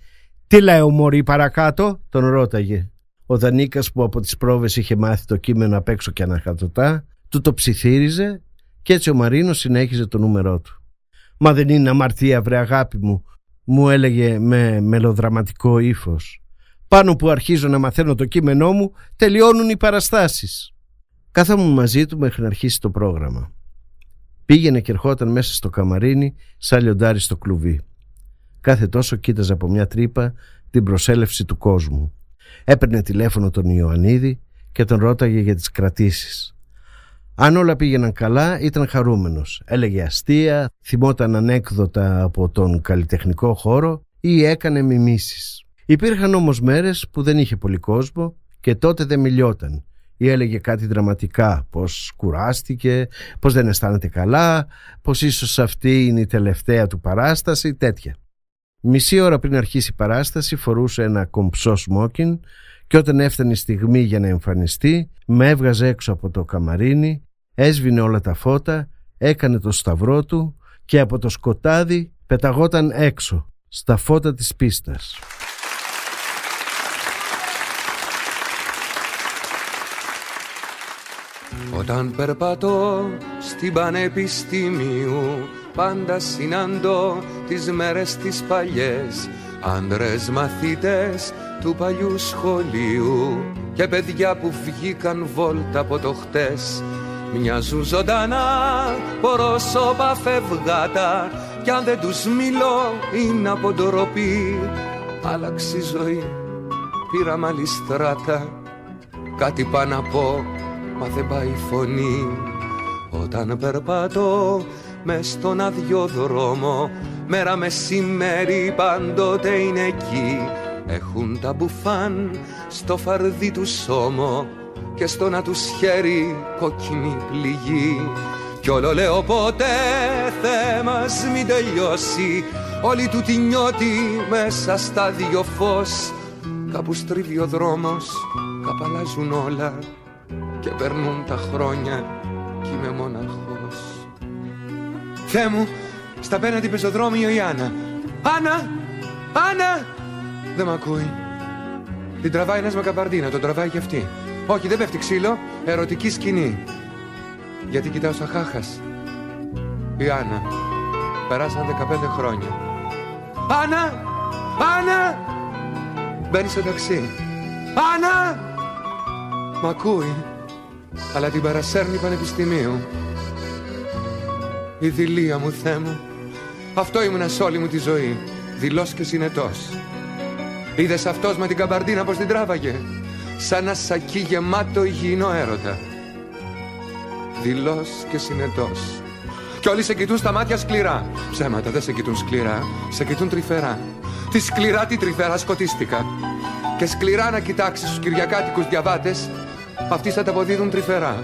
«Τι λέω μωρή παρακάτω» τον ρώταγε. Ο Δανίκας που από τις πρόβες είχε μάθει το κείμενο απ' έξω και αναχατωτά, του το ψιθύριζε και έτσι ο Μαρίνος συνέχιζε το νούμερό του. «Μα δεν είναι αμαρτία βρε αγάπη μου», μου έλεγε με μελοδραματικό ύφος. «Πάνω που αρχίζω να μαθαίνω το κείμενό μου, τελειώνουν οι παραστάσεις». Κάθαμουν μαζί του μέχρι να αρχίσει το πρόγραμμα. Πήγαινε και ερχόταν μέσα στο καμαρίνι σαν λιοντάρι στο κλουβί. Κάθε τόσο κοίταζε από μια τρύπα την προσέλευση του κόσμου. Έπαιρνε τηλέφωνο τον Ιωαννίδη και τον ρώταγε για τις κρατήσεις. Αν όλα πήγαιναν καλά ήταν χαρούμενος. Έλεγε αστεία, θυμόταν ανέκδοτα από τον καλλιτεχνικό χώρο ή έκανε μιμήσεις. Υπήρχαν όμως μέρες που δεν είχε πολύ κόσμο και τότε δεν μιλιόταν ή έλεγε κάτι δραματικά, πως κουράστηκε, πως δεν αισθάνεται καλά, πως ίσως αυτή είναι η τελευταία του παράσταση, τέτοια. Μισή ώρα πριν αρχίσει η παράσταση φορούσε ένα κομψό σμόκιν και όταν έφτανε η στιγμή για να εμφανιστεί με έβγαζε έξω από το καμαρίνι έσβηνε όλα τα φώτα, έκανε το σταυρό του και από το σκοτάδι πεταγόταν έξω, στα φώτα της πίστας. Όταν περπατώ στην Πανεπιστήμιου πάντα συναντώ τις μέρες τις παλιές Άντρες μαθήτες του παλιού σχολείου και παιδιά που βγήκαν βόλτα από το χτες Μοιάζουν ζωντανά πρόσωπα φευγάτα. Κι αν δεν τους μιλώ είναι από ντροπή. Άλλαξε η ζωή, πήρα μαλλιστράτα Κάτι πάνω να πω, μα δεν πάει η φωνή. Όταν περπατώ μες στον αδειοδρόμο Μέρα μεσημέρι πάντοτε είναι εκεί. Έχουν τα μπουφάν στο φαρδί του σώμο Και στο να τους χέρι κόκκινη πληγή. Κι όλο λέω ποτέ Θεέ μας μην τελειώσει Όλη του τη νιώτη μέσα στα δυο φως Κάπου στρίβει ο δρόμος, καπαλάζουν όλα Και περνούν τα χρόνια κι είμαι μοναχός. Θεέ μου, στα απέναντι πεζοδρόμιο η Άννα Άννα, Άννα! Δεν μ' ακούει. Την τραβάει ένας με καπαρντίνα, τον τραβάει και αυτή Όχι, δεν πέφτει ξύλο, ερωτική σκηνή. Γιατί κοιτάω σαν χάχας. Η Άννα. Περάσαν 15 χρόνια. Άννα, Άννα! Μπαίνει στο ταξί. Άννα! Μ' ακούει. Αλλά την παρασέρνει πανεπιστημίου. Η δηλία μου Θεέ μου. Αυτό ήμουνα σ' όλη μου τη ζωή. Δηλός και συνετός. Είδες αυτός με την καμπαρντίνα πως την τράβαγε Σαν ένα σακί γεμάτο υγιεινό έρωτα. Δηλός και συνετός. Κι όλοι σε κοιτούν στα μάτια σκληρά. Ψέματα δεν σε κοιτούν σκληρά. Σε κοιτούν τρυφερά. Τη σκληρά τη τρυφερά σκοτίστηκα. Και σκληρά να κοιτάξεις τους κυριακάτικους διαβάτες Αυτοί θα τα αποδίδουν τρυφερά.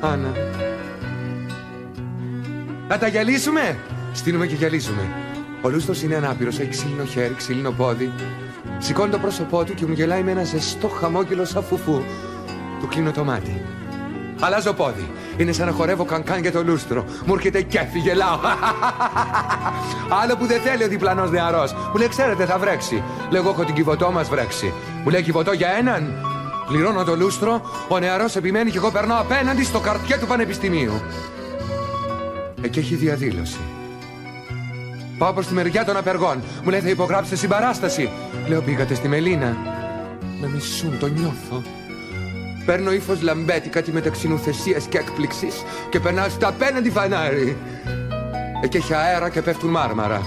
Άννα. Να τα γυαλίσουμε! Στείνουμε και γυαλίζουμε Ο Λούστος είναι ανάπηρος, έχει ξύλινο χέρι, ξύλινο πόδι Σηκώνει το πρόσωπό του και μου γελάει με ένα ζεστό χαμόγελο σαν φουφού Του κλείνω το μάτι Αλλάζω πόδι. Είναι σαν να χορεύω κανκάν για το λούστρο. Μου έρχεται κέφι, γελάω. Άλλο που δεν θέλει ο διπλανός νεαρός. Μου λέει, ξέρετε, θα βρέξει. Λέω, εγώ έχω την κυβωτό μας βρέξει. Μου λέει, κυβωτό για έναν. Πληρώνω το λούστρο, ο νεαρός επιμένει και εγώ περνάω απέναντι στο καρτιέ του πανεπιστημίου. Εκεί έχει διαδήλωση. Πάω προς τη μεριά των απεργών. Μου λέει, θα υπογράψετε συμπαράσταση. Λέω, πήγατε στη Μελίνα. Με μισούν, το νιώθω. Παίρνω ύφος λαμπέτη, κάτι μεταξύ νουθεσίας και έκπληξης και περνάω στο απέναντι φανάρι. Εκεί έχει αέρα και πέφτουν μάρμαρα.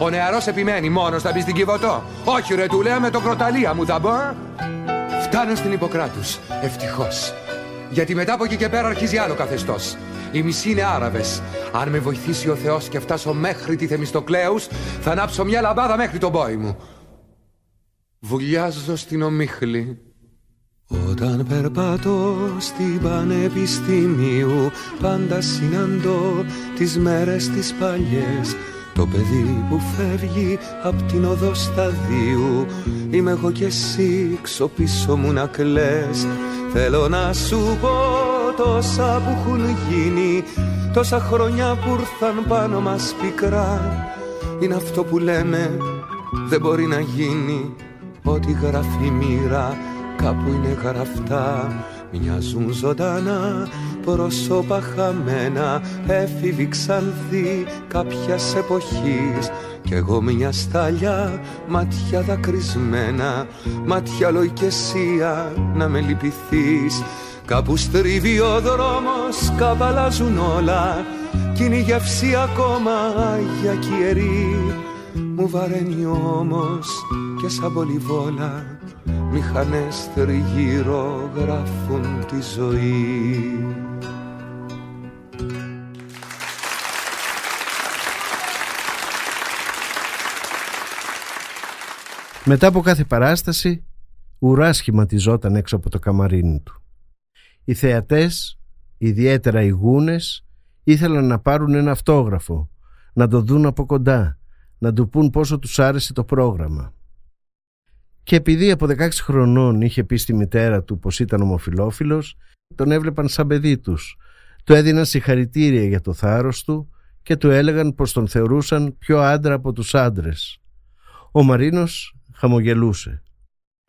Ο νεαρός επιμένει μόνος θα μπεις στην κυβωτό. Όχι, ρε, του λέω με το κροταλία μου θα μπω. Φτάνω στην Ιπποκράτους. Ευτυχώς. Γιατί μετά από εκεί και πέρα αρχίζει άλλο καθεστώς. Οι μισοί είναι Άραβες. Αν με βοηθήσει ο Θεός και φτάσω μέχρι τη Θεμιστοκλέους, θα ανάψω μια λαμπάδα μέχρι τον πόη μου. Βουλιάζω στην ομίχλη όταν περπατώ στην πανεπιστημίου πάντα συναντώ τις μέρες τις παλιές το παιδί που φεύγει απ' την οδό σταδίου Είμαι εγώ κι εσύ ξοπίσω μου να κλαις Θέλω να σου πω τόσα που έχουν γίνει Τόσα χρόνια που ήρθαν πάνω μας πικρά. Είναι αυτό που λέμε δεν μπορεί να γίνει Ό,τι γράφει η μοίρα. Κάπου είναι γραφτά Μοιάζουν ζωντανά. Πρόσωπα χαμένα Έφηβοι ξανθοί κάποιας εποχής. Κι εγώ μια στάλια μάτια δακρυσμένα. Μάτια λοϊκεσία να με λυπηθείς Κάπου στρίβει ο δρόμος, καβαλάζουν όλα. Κι είναι η γευσή ακόμα για κιερή Μου βαραίνει όμως και σαν πολυβόλα. Μηχανές τριγύρω γράφουν τη ζωή. Μετά από κάθε παράσταση, ουρά σχηματιζόταν έξω από το καμαρίνι του. Οι θεατές, ιδιαίτερα οι γούνες, ήθελαν να πάρουν ένα αυτόγραφο, να το δουν από κοντά, να του πούν πόσο τους άρεσε το πρόγραμμα. Και επειδή από 16 χρονών είχε πει στη μητέρα του πως ήταν ομοφιλόφιλος, τον έβλεπαν σαν παιδί τους. Του έδιναν συγχαρητήρια για το θάρρος του και του έλεγαν πως τον θεωρούσαν πιο άντρα από τους άντρες. Ο Μαρίνος χαμογελούσε.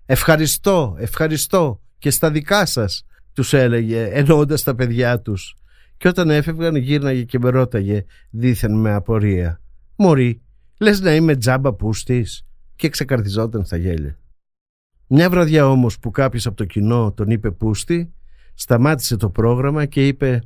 «Ευχαριστώ, ευχαριστώ και στα δικά σας», τους έλεγε εννοώντας τα παιδιά τους. Και όταν έφευγαν γύρναγε και με ρώταγε δίθεν με απορία. «Μωρή, λες να είμαι τζάμπα πούστης» και ξεκαρδιζόταν στα γέλια. Μια βραδιά όμως που κάποιος από το κοινό τον είπε πούστη, σταμάτησε το πρόγραμμα και είπε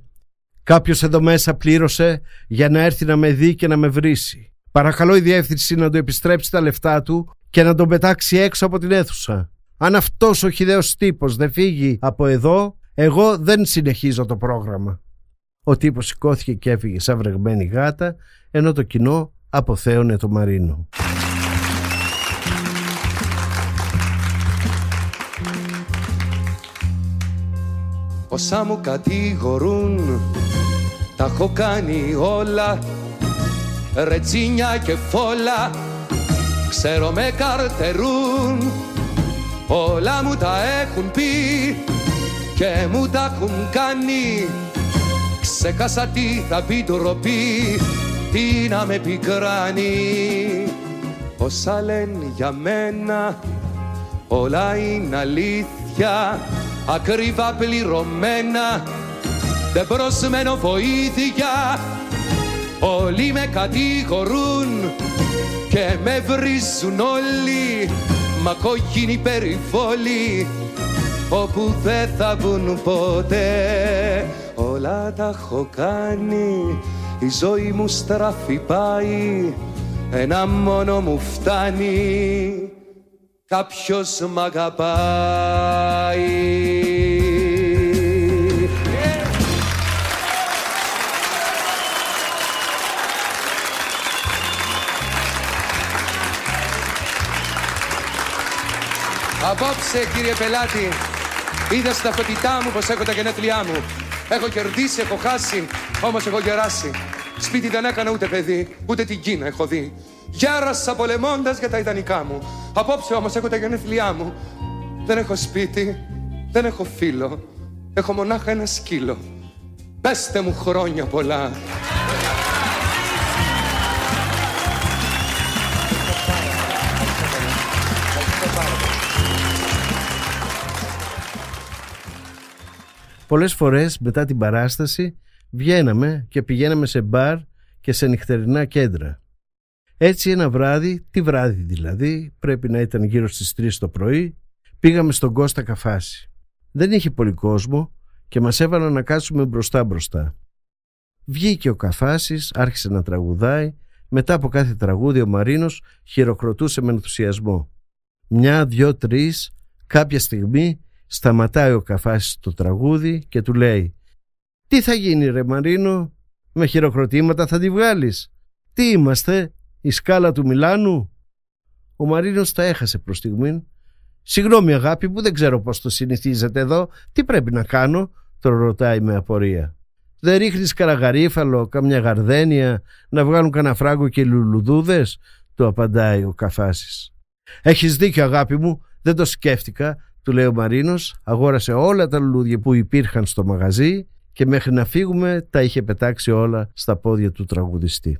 «Κάποιος εδώ μέσα πλήρωσε για να έρθει να με δει και να με βρήσει. Παρακαλώ η διεύθυνση να του επιστρέψει τα λεφτά του και να τον πετάξει έξω από την αίθουσα. Αν αυτός ο χιδαίος τύπος δεν φύγει από εδώ, εγώ δεν συνεχίζω το πρόγραμμα». Ο τύπος σηκώθηκε και έφυγε σαν βρεγμένη γάτα, ενώ το κοινό αποθέωνε το Μαρίνο. Όσα μου κατηγορούν Τα έχω κάνει όλα Ρετσίνια και φόλα Ξέρω με καρτερούν Όλα μου τα έχουν πει Και μου τα έχουν κάνει. Ξέχασα τι θα πει τροπή Τι να με πικράνει. Όσα λένε για μένα Όλα είναι αλήθεια. Ακριβά πληρωμένα Δεν προσμένω βοήθεια. Όλοι με κατηγορούν Και με βρίζουν όλοι. Μα κόκκινη περιβόλη Όπου δεν θα βγουν ποτέ. Όλα τα έχω κάνει Η ζωή μου στράφη πάει Ένα μόνο μου φτάνει. Κάποιος μ' αγαπάει. Απόψε κύριε πελάτη, είδα στα φωτιτά μου πως έχω τα γενέθλιά μου. Έχω κερδίσει, έχω χάσει, όμως έχω γεράσει. Σπίτι δεν έκανα ούτε παιδί, ούτε την Κίνα έχω δει. Γέρασα πολεμώντας για τα ιδανικά μου. Απόψε όμως έχω τα γενέθλιά μου. Δεν έχω σπίτι, δεν έχω φίλο. Έχω μονάχα ένα σκύλο. Πέστε μου χρόνια πολλά. Πολλές φορές μετά την παράσταση βγαίναμε και πηγαίναμε σε μπαρ και σε νυχτερινά κέντρα. Έτσι ένα βράδυ, τι βράδυ δηλαδή, πρέπει να ήταν γύρω στις 3 το πρωί, πήγαμε στον Κώστα Καφάση. Δεν είχε πολύ κόσμο και μας έβαλαν να κάτσουμε μπροστά μπροστά. Βγήκε ο Καφάσης, άρχισε να τραγουδάει, μετά από κάθε τραγούδι ο Μαρίνος χειροκροτούσε με ενθουσιασμό. Μια, δυο, τρεις, κάποια στιγμή σταματάει ο Καφάσης το τραγούδι και του λέει «Τι θα γίνει ρε Μαρίνο, με χειροκροτήματα θα τη βγάλεις; Τι είμαστε, η σκάλα του Μιλάνου». Ο Μαρίνος τα έχασε προς στιγμήν. «Συγγνώμη αγάπη μου, δεν ξέρω πώς το συνηθίζετε εδώ. Τι πρέπει να κάνω» τον ρωτάει με απορία. Δεν ρίχνεις καραγαρίφαλο, καμιά γαρδένια, να βγάλουν κανένα φράγκο και λουλουδούδες, του απαντάει ο Καφάσης. Έχεις δίκιο αγάπη μου, δεν το σκέφτηκα, του λέει ο Μαρίνος, αγόρασε όλα τα λουλούδια που υπήρχαν στο μαγαζί και μέχρι να φύγουμε τα είχε πετάξει όλα στα πόδια του τραγουδιστή.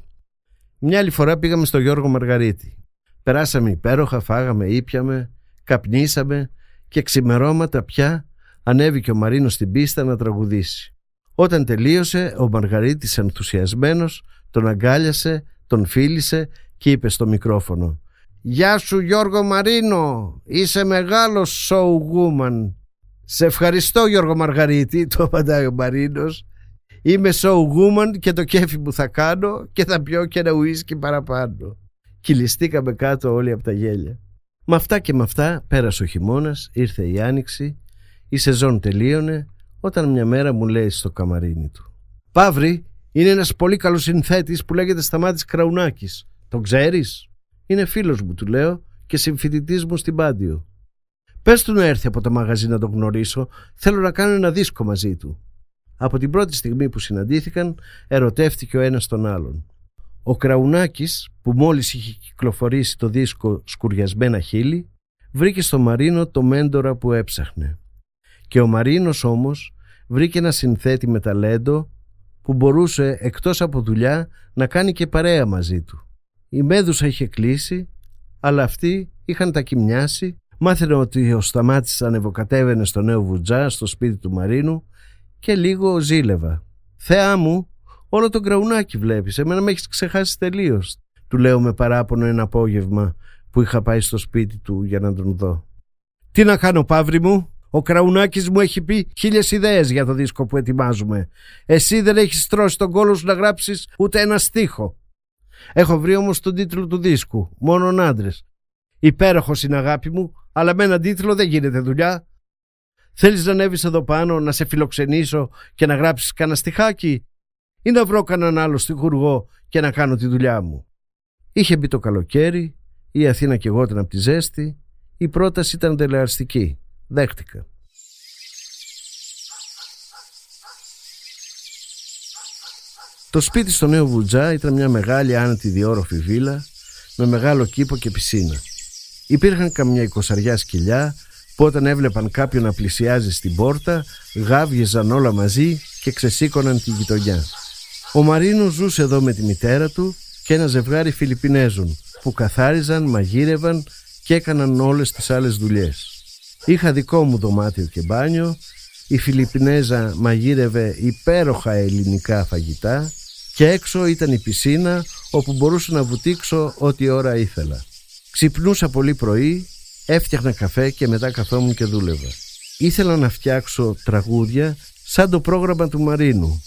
Μια άλλη φορά πήγαμε στο Γιώργο Μαργαρίτη. Περάσαμε υπέροχα, φάγαμε, ήπιαμε, καπνίσαμε και ξημερώματα πια ανέβηκε ο Μαρίνος στην πίστα να τραγουδήσει. Όταν τελείωσε, ο Μαργαρίτης ενθουσιασμένος τον αγκάλιασε, τον φίλησε και είπε στο μικρόφωνο «Γεια σου Γιώργο Μαρίνο, είσαι μεγάλος showwoman». «Σε ευχαριστώ Γιώργο Μαργαρίτη», το απαντάει ο Μαρίνος. «Είμαι showwoman και το κέφι που θα κάνω και θα πιω και ένα ουίσκι παραπάνω». Κυλιστήκαμε κάτω όλοι από τα γέλια. Με αυτά και με αυτά πέρασε ο χειμώνας, ήρθε η άνοιξη, η σεζόν τελείωνε όταν μια μέρα μου λέει στο καμαρίνι του «Παύρη, είναι ένας πολύ καλός συνθέτης που λέγεται Σταμάτης Κραουνάκης. Το ξέρεις» Είναι φίλος μου, του λέω, και συμφοιτητής μου στην Πάντιο. Πες του να έρθει από το μαγαζί να τον γνωρίσω. Θέλω να κάνω ένα δίσκο μαζί του. Από την πρώτη στιγμή που συναντήθηκαν, ερωτεύτηκε ο ένας τον άλλον. Ο Κραουνάκης, που μόλις είχε κυκλοφορήσει το δίσκο «Σκουριασμένα χείλη», βρήκε στο Μαρίνο το μέντορα που έψαχνε. Και ο Μαρίνος όμως βρήκε ένα συνθέτη με ταλέντο που μπορούσε εκτός από δουλειά να κάνει και παρέα μαζί του. Η Μέδουσα είχε κλείσει, αλλά αυτοί είχαν τα κοιμιάσει. Μάθαινε ότι ο Σταμάτης ανεβοκατέβαινε στο νέο βουτζά, στο σπίτι του Μαρίνου και λίγο ζήλευα. «Θεά μου, όλο τον κραουνάκι βλέπεις, εμένα με έχεις ξεχάσει τελείως. του λέω με παράπονο ένα απόγευμα που είχα πάει στο σπίτι του για να τον δω. «Τι να κάνω Παύρη μου, ο Κραουνάκης μου έχει πει χίλιες ιδέες για το δίσκο που ετοιμάζουμε. Εσύ δεν έχεις τρώσει τον κόλο σου να γράψεις ούτε ένα στίχο. Έχω βρει όμως τον τίτλο του δίσκου. Μόνον άντρες. Υπέροχο είναι αγάπη μου, αλλά με έναν τίτλο δεν γίνεται δουλειά. Θέλεις να ανέβεις εδώ πάνω, να σε φιλοξενήσω και να γράψεις κανένα στιχάκι. ή να βρω κανέναν άλλο στιχουργό και να κάνω τη δουλειά μου. Είχε μπει το καλοκαίρι, η Αθήνα και εγώ από τη ζέστη, η πρόταση ήταν τελεαρστική. Δέχτηκα. Το σπίτι στο Νέο Βουτζά ήταν μια μεγάλη άνετη διόροφη βίλα με μεγάλο κήπο και πισίνα. Υπήρχαν καμιά εικοσαριά σκυλιά που όταν έβλεπαν κάποιον να πλησιάζει στην πόρτα γάβγιζαν όλα μαζί και ξεσήκωναν τη γειτονιά. Ο Μαρίνο ζούσε εδώ με τη μητέρα του και ένα ζευγάρι Φιλιππινέζων που καθάριζαν, μαγείρευαν και έκαναν όλες τις άλλες δουλειές. Είχα δικό μου δωμάτιο και μπάνιο, η Φιλιππινέζα μαγείρευε υπέροχα ελληνικά φαγητά και έξω ήταν η πισίνα όπου μπορούσα να βουτήξω ό,τι ώρα ήθελα. Ξυπνούσα πολύ πρωί, έφτιαχνα καφέ και μετά καθόμουν και δούλευα. Ήθελα να φτιάξω τραγούδια σαν το πρόγραμμα του Μαρίνου.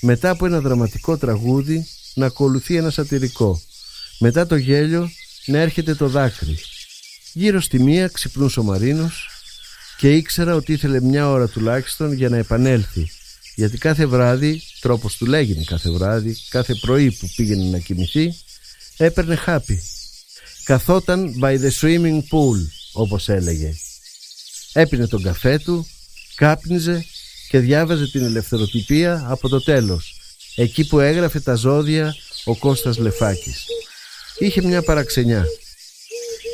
Μετά από ένα δραματικό τραγούδι να ακολουθεί ένα σατυρικό. Μετά το γέλιο να έρχεται το δάκρυ. Γύρω στη μία ξυπνούσε ο Μαρίνος και ήξερα ότι ήθελε μια ώρα τουλάχιστον για να επανέλθει γιατί κάθε βράδυ, τρόπος του λέγει κάθε βράδυ, κάθε πρωί που πήγαινε να κοιμηθεί, έπαιρνε χάπι. Καθόταν by the swimming pool, όπως έλεγε. Έπινε τον καφέ του, κάπνιζε και διάβαζε την ελευθεροτυπία από το τέλος, εκεί που έγραφε τα ζώδια ο Κώστας Λεφάκης. Είχε μια παραξενιά.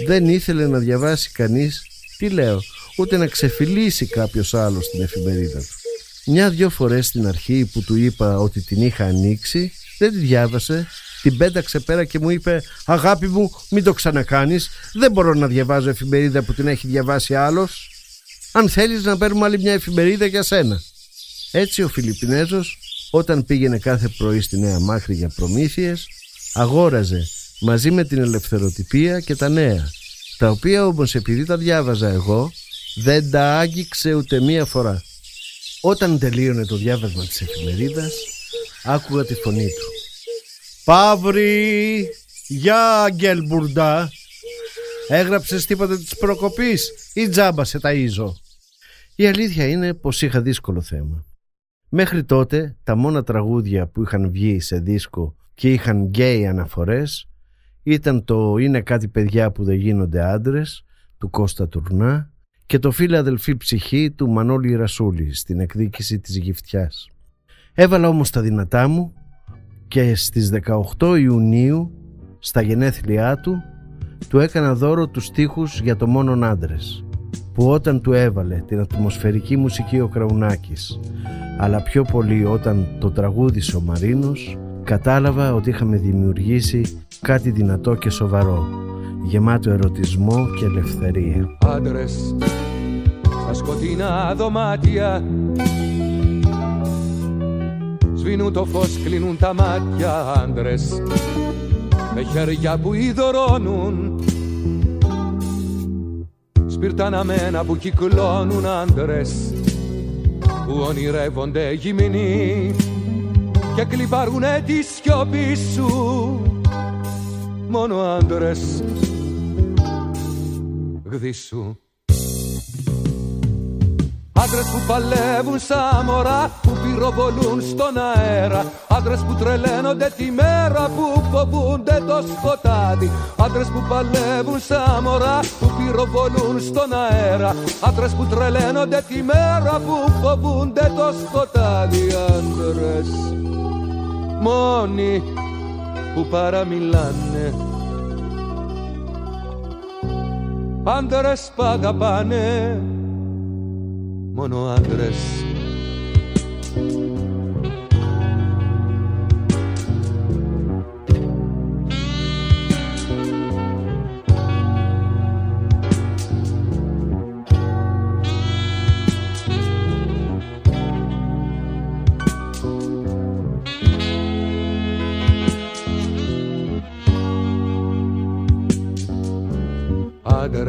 Δεν ήθελε να διαβάσει κανείς, τι λέω, ούτε να ξεφυλίσει κάποιος άλλος την εφημερίδα του. Μια-δυο φορές στην αρχή που του είπα ότι την είχα ανοίξει, δεν τη διάβασε, την πέταξε πέρα και μου είπε «Αγάπη μου, μην το ξανακάνεις, δεν μπορώ να διαβάζω εφημερίδα που την έχει διαβάσει άλλος. Αν θέλεις να παίρνουμε άλλη μια εφημερίδα για σένα». Έτσι ο Φιλιππινέζος, όταν πήγαινε κάθε πρωί στη Νέα Μάχρη για προμήθειες, αγόραζε μαζί με την ελευθεροτυπία και τα νέα, τα οποία όμως επειδή τα διάβαζα εγώ, δεν τα άγγιξε ούτε μία φορά. Όταν τελείωνε το διάβασμα της εφημερίδας, άκουγα τη φωνή του. «Παύρη, για Αγγέλ Μπουρντά, έγραψες τίποτα της προκοπής ή τζάμπα σε ταΐζω». Η αλήθεια είναι πως είχα δύσκολο θέμα. Μέχρι τότε τα μόνα τραγούδια που είχαν βγει σε δίσκο και είχαν γκέι αναφορές ήταν το «Είναι κάτι παιδιά που δεν γίνονται άντρες» του Κώστα Τουρνά και το φίλο αδελφή ψυχή του Μανώλη Ρασούλη στην εκδίκηση της γυφτιάς. Έβαλα όμως τα δυνατά μου και στις 18 Ιουνίου στα γενέθλιά του του έκανα δώρο τους στίχους για το μόνον άντρες που όταν του έβαλε την ατμοσφαιρική μουσική ο Κραουνάκης αλλά πιο πολύ όταν το τραγούδισε ο Μαρίνος κατάλαβα ότι είχαμε δημιουργήσει κάτι δυνατό και σοβαρό. Γεμάτο ερωτισμό και ελευθερία. Άντρες στα σκοτεινά δωμάτια. Σβήνουν το φως, κλείνουν τα μάτια άντρες. Με χέρια που υδωρώνουν σπιρταναμένα που κυκλώνουν άντρες. Που ονειρεύονται γυμνοί και κλειπάρουνε τη σιωπή σου. Μόνο άντρες γδίσου. Άντρες που παλεύουν σαν μωρά που πυροβολούν στον αέρα. Άντρες που τρελαίνονται τη μέρα που φοβούνται το σκοτάδι. Άντρες που παλεύουν σαν μωρά που πυροβολούν στον αέρα. Άντρες που τρελαίνονται τη μέρα που φοβούνται το σκοτάδι. Άντρες μόνοι που παραμιλάνε. Άντρες που αγαπάνε μόνο άντρες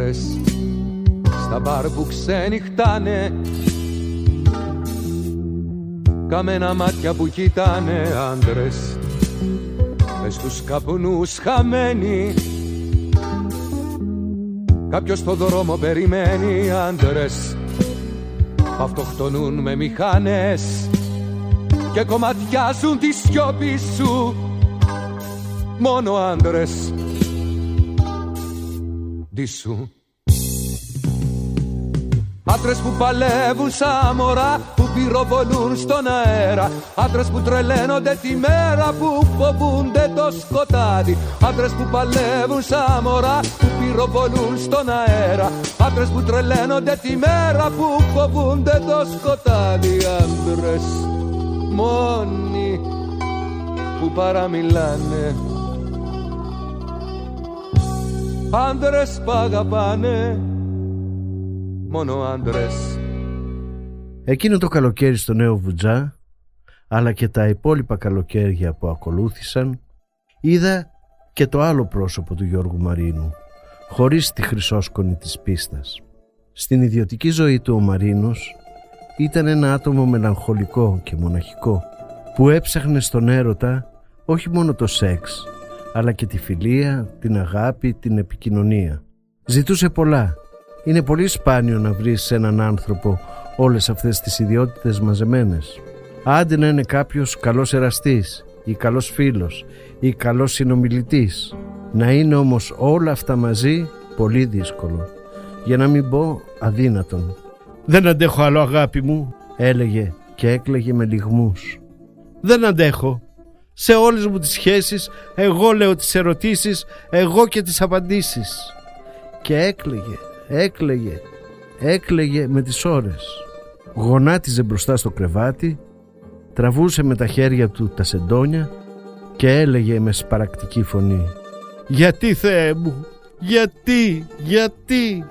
Άντρες στα μπαρ που ξενυχτάνε. Καμένα μάτια που κοιτάνε άντρες Μες στους καπνούς χαμένοι. Κάποιος στο δρόμο περιμένει άντρες Αυτοκτονούν με μηχάνες και κομματιάζουν τη σιώπη σου μόνο άντρες. Σου Άντρες που παλεύουν σαν μωρά που πυροβολούν στον αέρα. Άντρες που τρελαίνονται τη μέρα που φοβούνται το σκοτάδι. Άντρες που παλεύουν σαν μωρά που πυροβολούν στον αέρα. Άντρες που τρελαίνονται τη μέρα που φοβούνται το σκοτάδι. Άντρες μόνοι που παραμιλάνε. Άντρες που αγαπάνε Μόνο άντρες Εκείνο το καλοκαίρι στο Νέο Βουτζά αλλά και τα υπόλοιπα καλοκαίρια που ακολούθησαν είδα και το άλλο πρόσωπο του Γιώργου Μαρίνου χωρίς τη χρυσόσκονη της πίστας. Στην ιδιωτική ζωή του ο Μαρίνος ήταν ένα άτομο μελαγχολικό και μοναχικό που έψαχνε στον έρωτα όχι μόνο το σεξ αλλά και τη φιλία, την αγάπη, την επικοινωνία. Ζητούσε πολλά. Είναι πολύ σπάνιο να βρεις σε έναν άνθρωπο όλες αυτές τις ιδιότητες μαζεμένες. Άντε να είναι κάποιος καλός εραστής ή καλός φίλος ή καλός συνομιλητής. Να είναι όμως όλα αυτά μαζί πολύ δύσκολο. Για να μην πω αδύνατον. «Δεν αντέχω άλλο αγάπη μου», έλεγε και έκλαιγε με λιγμούς. «Δεν αντέχω», σε όλες μου τις σχέσεις εγώ λέω τις ερωτήσεις εγώ και τις απαντήσεις και έκλαιγε, έκλαιγε, έκλαιγε με τις ώρες γονάτιζε μπροστά στο κρεβάτι τραβούσε με τα χέρια του τα σεντόνια και έλεγε με σπαρακτική φωνή «Γιατί Θεέ μου, γιατί, γιατί»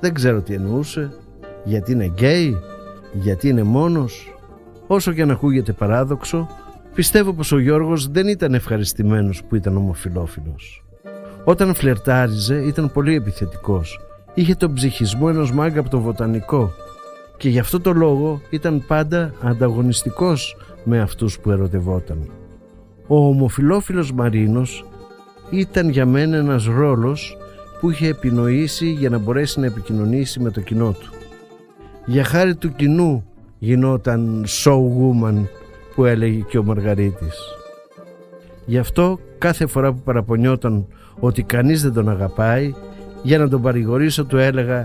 Δεν ξέρω τι εννοούσε, γιατί είναι γκέι, γιατί είναι μόνος Όσο και αν ακούγεται παράδοξο Πιστεύω πως ο Γιώργος δεν ήταν ευχαριστημένος που ήταν ομοφιλόφιλος. Όταν φλερτάριζε ήταν πολύ επιθετικός. Είχε τον ψυχισμό ενός μάγκα από το βοτανικό και γι' αυτό το λόγο ήταν πάντα ανταγωνιστικός με αυτούς που ερωτευόταν. Ο ομοφιλόφιλος Μαρίνος ήταν για μένα ένας ρόλος που είχε επινοήσει για να μπορέσει να επικοινωνήσει με το κοινό του. Για χάρη του κοινού γινόταν showwoman που έλεγε και ο Μαργαρίτης. Γι' αυτό κάθε φορά που παραπονιόταν ότι κανείς δεν τον αγαπάει για να τον παρηγορήσω του έλεγα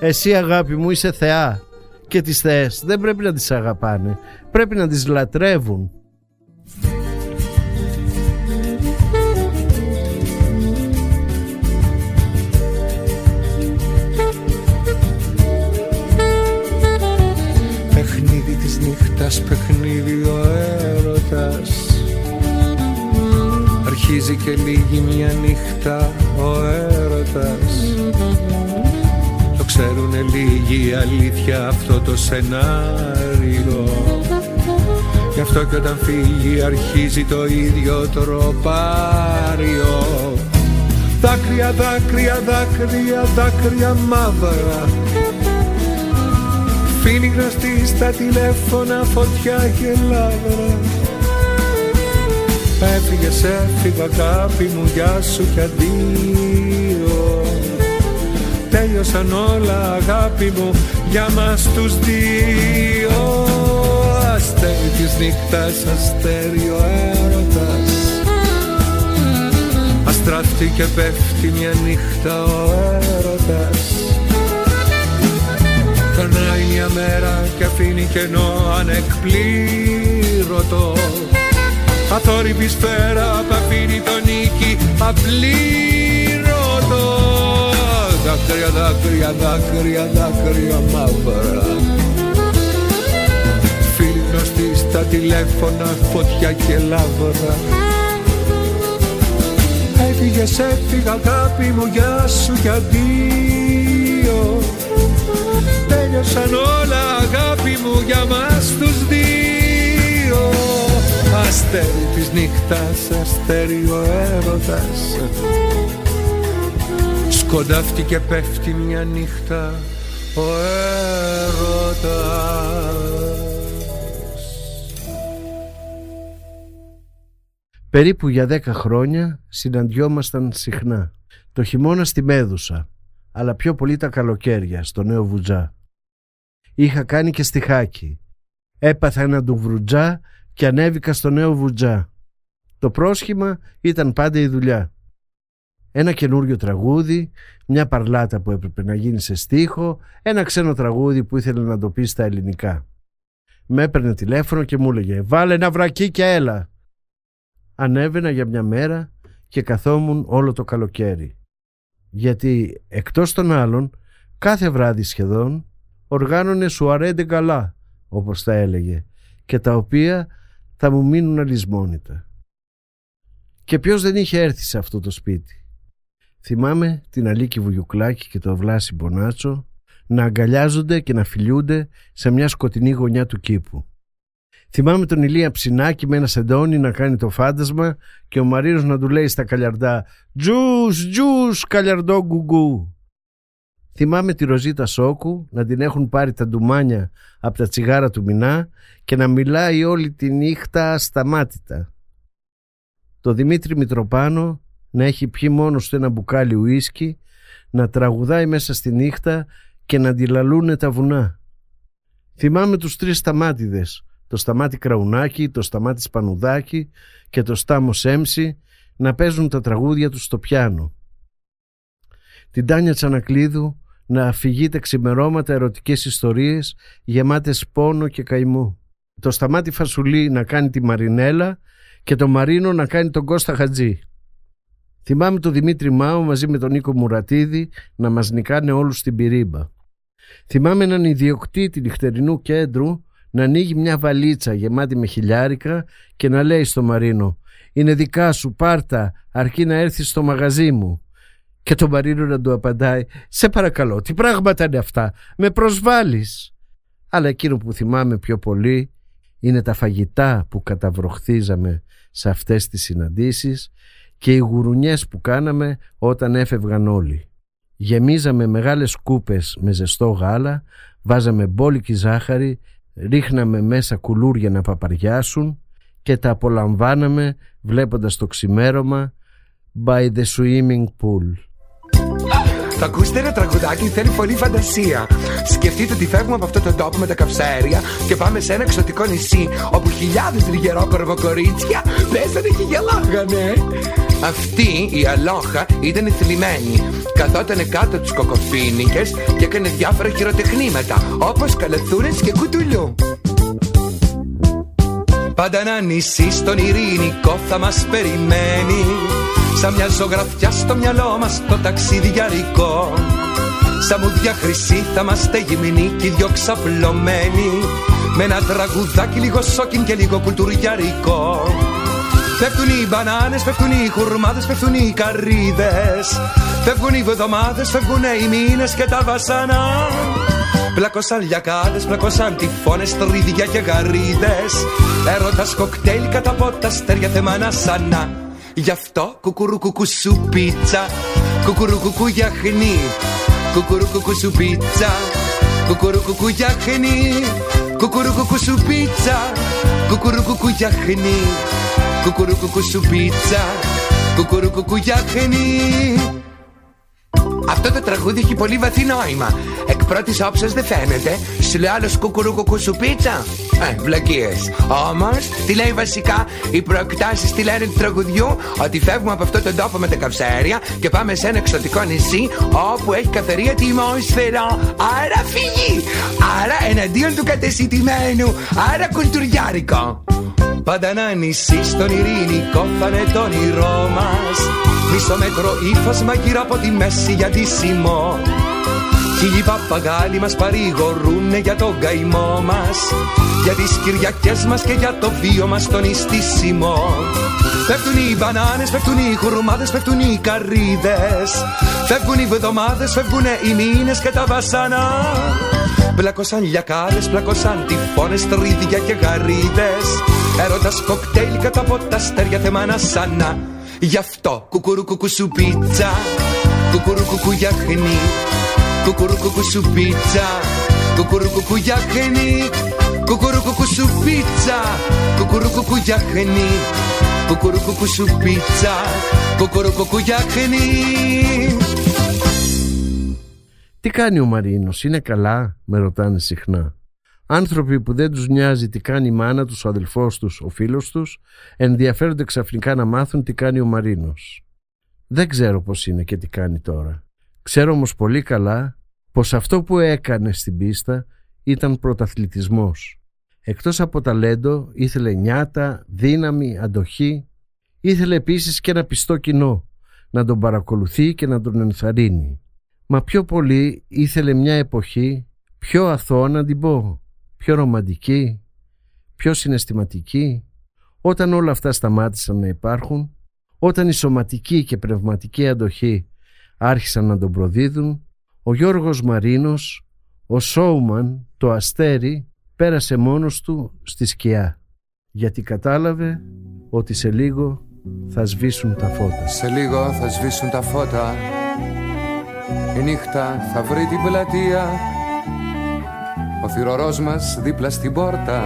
«Εσύ αγάπη μου είσαι θεά και τις θεές δεν πρέπει να τις αγαπάνε, πρέπει να τις λατρεύουν». Παιχνίδι της νύχτας, παιχνίδι ο έρωτας Αρχίζει και λίγη μια νύχτα ο έρωτας Το ξέρουνε λίγοι αλήθεια αυτό το σενάριο. Γι' αυτό και όταν φύγει αρχίζει το ίδιο τροπάριο. Δάκρυα, δάκρυα, δάκρυα, δάκρυα μαύρα. Φίλοι γνωστοί στα τηλέφωνα φωτιά και λάβρα Έφυγες, έφυγα αγάπη μου, γεια σου κι αντίο Τέλειωσαν όλα αγάπη μου για μας τους δύο. Αστέρι της νύχτας, αστέρι ο έρωτας. Αστράφτει και πέφτει μια νύχτα ο έρωτας. Περνάει μια μέρα και αφήνει κενό ανεκπλήρωτο. Αθόρυβη σφαίρα που αφήνει τον νίκη απλήρωτο Δάκρυα, δάκρυα, δάκρυα, δάκρυα μαύρα. Φίλοι γνωστοί στα τηλέφωνα, φωτιά και λάβρα Έφυγες, έφυγα αγάπη μου, γεια σου και αντίο. Τέλειωσαν όλα αγάπη μου για μας τους δύο. Αστέρι της νύχτας, αστέρι ο έρωτας Σκοντάφτει και πέφτει μια νύχτα ο έρωτας Περίπου για δέκα χρόνια συναντιόμασταν συχνά. Το χειμώνα στη Μέδουσα, αλλά πιο πολύ τα καλοκαίρια στο Νέο Βουτζά. Είχα κάνει και στη Χάκη. Έπαθα έναν του βρουτζά και ανέβηκα στο νέο βουτζά. Το πρόσχημα ήταν πάντα η δουλειά. Ένα καινούριο τραγούδι, μια παρλάτα που έπρεπε να γίνει σε στίχο, ένα ξένο τραγούδι που ήθελε να το πει στα ελληνικά. Με έπαιρνε τηλέφωνο και μου έλεγε «Βάλε ένα βρακί και έλα». Ανέβαινα για μια μέρα και καθόμουν όλο το καλοκαίρι. Γιατί εκτός των άλλων, κάθε βράδυ σχεδόν, οργάνωνε σουαρέντε καλά, όπως τα έλεγε, και τα οποία θα μου μείνουν αλυσμόνητα. Και ποιος δεν είχε έρθει σε αυτό το σπίτι; Θυμάμαι την Αλίκη Βουγιουκλάκη και το Βλάση Μπονάτσο να αγκαλιάζονται και να φιλιούνται σε μια σκοτεινή γωνιά του κήπου. Θυμάμαι τον Ηλία Ψινάκη με ένα σεντόνι να κάνει το φάντασμα και ο Μαρίνος να του λέει στα καλιαρδά «Τζους, τζους, καλιαρδό γκουγκού». Θυμάμαι τη Ροζίτα Σόκου να την έχουν πάρει τα ντουμάνια από τα τσιγάρα του Μινά και να μιλάει όλη τη νύχτα ασταμάτητα. Το Δημήτρη Μητροπάνο να έχει πιει μόνος του ένα μπουκάλι ουίσκι, να τραγουδάει μέσα στη νύχτα και να αντιλαλούνε τα βουνά. Θυμάμαι τους τρεις σταμάτηδες, το σταμάτη Κραουνάκη, το σταμάτη Σπανουδάκη και το στάμος Σέμψη να παίζουν τα τραγούδια τους στο πιάνο. Την Τάνια Τσανακλείδου να αφηγείται ξημερώματα ερωτικές ιστορίες γεμάτες πόνο και καημό. Το σταμάτη Φασουλή να κάνει τη Μαρινέλα και το Μαρίνο να κάνει τον Κώστα Χατζή. Θυμάμαι τον Δημήτρη Μάου μαζί με τον Νίκο Μουρατίδη να μας νικάνε όλους στην πυρίμπα. Θυμάμαι έναν ιδιοκτήτη νυχτερινού κέντρου να ανοίγει μια βαλίτσα γεμάτη με χιλιάρικα και να λέει στο Μαρίνο «Είναι δικά σου, πάρτα, αρκεί να έρθεις στο μαγαζί μου». Και το Μαρίνο να του απαντάει «Σε παρακαλώ, τι πράγματα είναι αυτά, με προσβάλλεις». Αλλά εκείνο που θυμάμαι πιο πολύ είναι τα φαγητά που καταβροχθίζαμε σε αυτές τις συναντήσεις και οι γουρουνιές που κάναμε όταν έφευγαν όλοι. Γεμίζαμε μεγάλες κούπες με ζεστό γάλα, βάζαμε μπόλικη ζάχαρη, ρίχναμε μέσα κουλούρια να παπαριάσουν και τα απολαμβάναμε βλέποντας το ξημέρωμα by the swimming pool. Θα ακούσετε ένα τραγουδάκι θέλει πολύ φαντασία. Σκεφτείτε ότι φεύγουμε από αυτό το τόπο με τα καυσαέρια και πάμε σε ένα εξωτικό νησί όπου χιλιάδες τριγερόκορβο κορίτσια πέσανε και γελάγανε. Αυτή η αλόχα ήταν θλιμμένη. Καθότανε κάτω του κοκοφίνικες και έκανε διάφορα χειροτεχνήματα όπως καλαθούρε και κουτουλιού. Πάντα ένα νησί στον ειρηνικό θα μας περιμένει Σαν μια ζωγραφιά στο μυαλό μας το ταξιδιαρικό. Σαν μουδιά χρυσή θα είμαστε γυμνοί κι δυο ξαπλωμένοι. Με ένα τραγουδάκι λίγο σόκιν και λίγο κουλτουριαρικό. Πέφτουν οι μπανάνες, πέφτουν οι χουρμάδες, πέφτουν οι καρύδες. Φεύγουν οι βδομάδες, φεύγουν οι μήνες και τα βασανά. Πλακώσαν λιακάδες, πλακώσαν τυφώνες, τρίδια και γαρίδες. Έρωτας κοκτέιλ κατά από τα αστέρια θεμάνα σανά Γι' αυτό κουκουρουκουκου σου πίτσα Κουκουρουκουκου γιαχνί Κουκουρουκουκου σου πίτσα Κουκουρουκουκου γιαχνί Κουκουρουκουκου σου πίτσα Κουκουρουκουκου γιαχνί Κουκουρουκουκου σου πίτσα Κουκουρουκουκου γιαχνί αυτό το τραγούδι έχει πολύ βαθύ νόημα. Εκ πρώτης όψεως δεν φαίνεται. Σου λέει άλλος κουκουρούκου σου πίτσα. Ε, βλακίες. Όμως, τι λέει βασικά, οι προεκτάσεις τι λένε του τραγουδιού, ότι φεύγουμε από αυτό τον τόπο με τα καυσαέρια και πάμε σε ένα εξωτικό νησί όπου έχει καθαρή ατμόσφαιρα. Άρα φυγή. Άρα εναντίον του κατεσυτημένου. Άρα κουλτουριάρικο. Πάντα ένα νησί στον ειρηνικό θα είναι το όνειρό μας. Μισό μέτρο ύφασμα γύρω από τη μέση για τη σημό Χίλιοι παπαγάλοι μας παρηγορούνε για τον καημό μας. Για τις Κυριακές μας και για το βίο μας τον ιστίσιμο Πέφτουν οι μπανάνες, πέφτουν οι χουρμάδες, πέφτουν οι καρύδες. Φεύγουν οι βδομάδες, φεύγουν οι μήνες και τα βασανά Πλακώσαν λιακάδες, πλακώσαν τυφώνες, τρίδια και γαρίδες. Έρωτας κοκτέιλ κατά από τα αστέρια θεμάνα σανά Γι' αυτό κουκουρουκουκου σου πίτσα. Κουκουρουκουκου γιαχνί Κουκουρουκουκου σου πίτσα. Κουκουρουκουκου γιαχνί Κουκουρουκουκου σου πίτσα. Κουκουρουκουκου γιαχνί Κουκουρουκουκου σου πίτσα. Κουκουρουκουκου γιαχνί Τι κάνει ο Μαρίνος, είναι καλά, με ρωτάνε συχνά. Άνθρωποι που δεν τους νοιάζει τι κάνει η μάνα τους, ο αδελφός τους, ο φίλος τους, ενδιαφέρονται ξαφνικά να μάθουν τι κάνει ο Μαρίνος. Δεν ξέρω πώς είναι και τι κάνει τώρα. Ξέρω όμως πολύ καλά πως αυτό που έκανε στην πίστα ήταν πρωταθλητισμός. Εκτός από ταλέντο ήθελε νιάτα, δύναμη, αντοχή. Ήθελε επίσης και ένα πιστό κοινό να τον παρακολουθεί και να τον ενθαρρύνει. Μα πιο πολύ ήθελε μια εποχή πιο αθώα να την πω, πιο ρομαντική, πιο συναισθηματική. Όταν όλα αυτά σταμάτησαν να υπάρχουν, όταν η σωματική και πνευματική αντοχή άρχισαν να τον προδίδουν, ο Γιώργος Μαρίνος, ο Σόουμαν, το αστέρι, πέρασε μόνος του στη σκιά, γιατί κατάλαβε ότι σε λίγο θα σβήσουν τα φώτα. Σε λίγο θα σβήσουν τα φώτα Η νύχτα θα βρει την πλατεία. Ο θυρωρός μας δίπλα στην πόρτα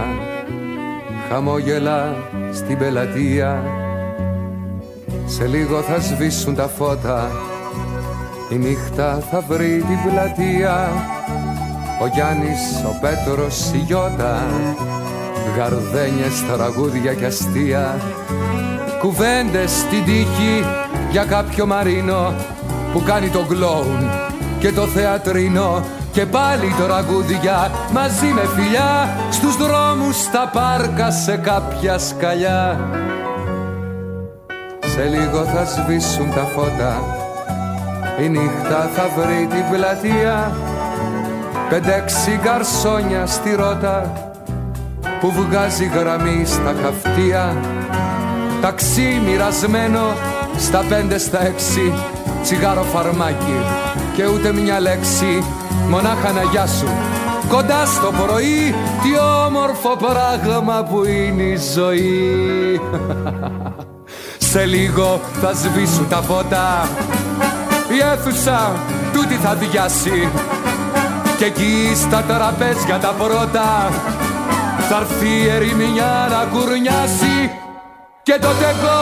Χαμόγελα στην πελατεία. Σε λίγο θα σβήσουν τα φώτα Η νύχτα θα βρει την πλατεία. Ο Γιάννης, ο Πέτρος, η Γιώτα Γαρδένιες, τραγούδια και αστεία. Κουβέντες στην τύχη για κάποιο μαρίνο που κάνει το κλόουν και το θεατρίνο και πάλι το ραγούδια μαζί με φιλιά στους δρόμους στα πάρκα σε κάποια σκαλιά. Σε λίγο θα σβήσουν τα φώτα η νύχτα θα βρει την πλατεία. Πεντέξι γκαρσόνια στη ρότα που βγάζει γραμμή στα χαυτία Ταξί μοιρασμένο στα πέντε στα έξι Τσιγάρο φαρμάκι και ούτε μια λέξη. Μονάχα να γιάσουν Κοντά στο πρωί Τι όμορφο πράγμα που είναι η ζωή. Σε λίγο θα σβήσουν τα φώτα. Η αίθουσα τούτη θα διάσει Και εκεί στα τραπέζια τα πρώτα Θα έρθει η ερημινιά να κουρνιάσει και τότε εγώ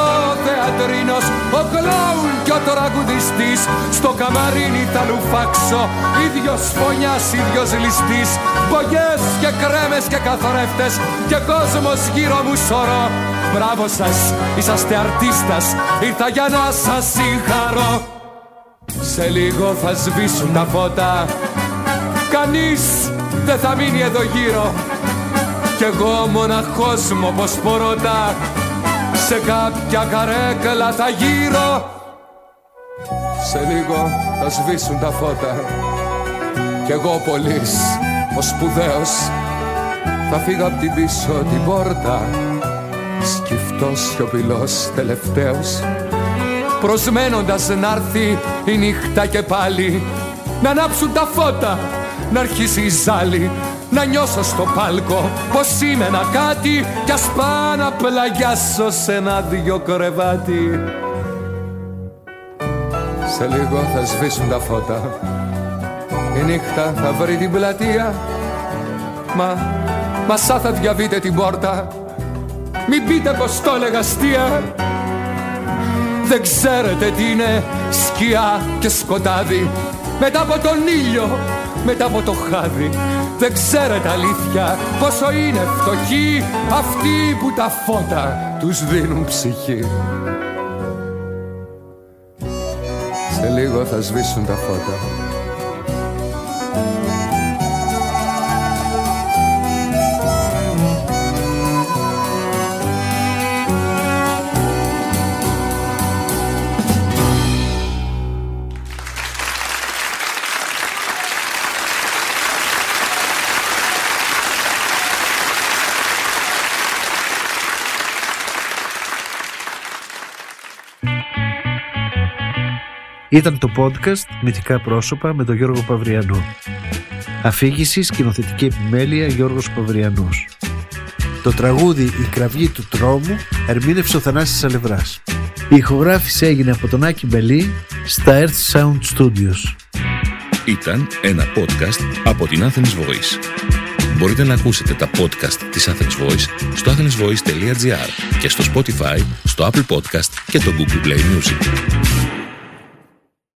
θεατρίνος, ο κλόουν και ο τραγουδιστής Στο καμαρίνι θα λουφάξω, ίδιος φωνιάς, ίδιος ληστής. Μπογιές και κρέμες και καθρέφτες και κόσμος γύρω μου σωρό Μπράβο σας, είσαστε αρτίστας, ήρθα για να σας συγχαρώ. Σε λίγο θα σβήσουν τα φώτα. Κανείς δεν θα μείνει εδώ γύρω. Κι εγώ μοναχός μου όπως πορώτα σε κάποια καρέκλα θα γύρω. Σε λίγο θα σβήσουν τα φώτα. Κι εγώ πολύς, ο σπουδαίος Θα φύγω απ' την πίσω την πόρτα. Σκυφτός σιωπηλός τελευταίος. Προσμένοντας να έρθει η νύχτα και πάλι. Να ανάψουν τα φώτα, να αρχίσει η ζάλη να νιώσω στο πάλκο πως είμαι ένα κάτι κι ας πάω να πλαγιάσω σε ένα δυο κρεβάτι. Σε λίγο θα σβήσουν τα φώτα. Η νύχτα θα βρει την πλατεία. Μα, μα σαν θα διαβείτε την πόρτα. Μην πείτε πως το έλεγα αστεία. Δεν ξέρετε τι είναι σκιά και σκοτάδι. Μετά από τον ήλιο μετά από το χάδι Δεν ξέρετε αλήθεια πόσο είναι φτωχοί Αυτοί που τα φώτα τους δίνουν ψυχή. Σε λίγο θα σβήσουν τα φώτα Ήταν το podcast Μυθικά πρόσωπα με τον Γιώργο Παυριανό. Αφήγηση σκηνοθετική επιμέλεια Γιώργος Παυριανός. Το τραγούδι «Η κραυγή του τρόμου» ερμήνευσε ο Θανάσης Αλευράς. Η ηχογράφηση έγινε από τον Άκη Μπελή στα Earth Sound Studios. Ήταν ένα podcast από την Athens Voice. Μπορείτε να ακούσετε τα podcast της Athens Voice στο athensvoice.gr και στο Spotify, στο Apple Podcast και το Google Play Music.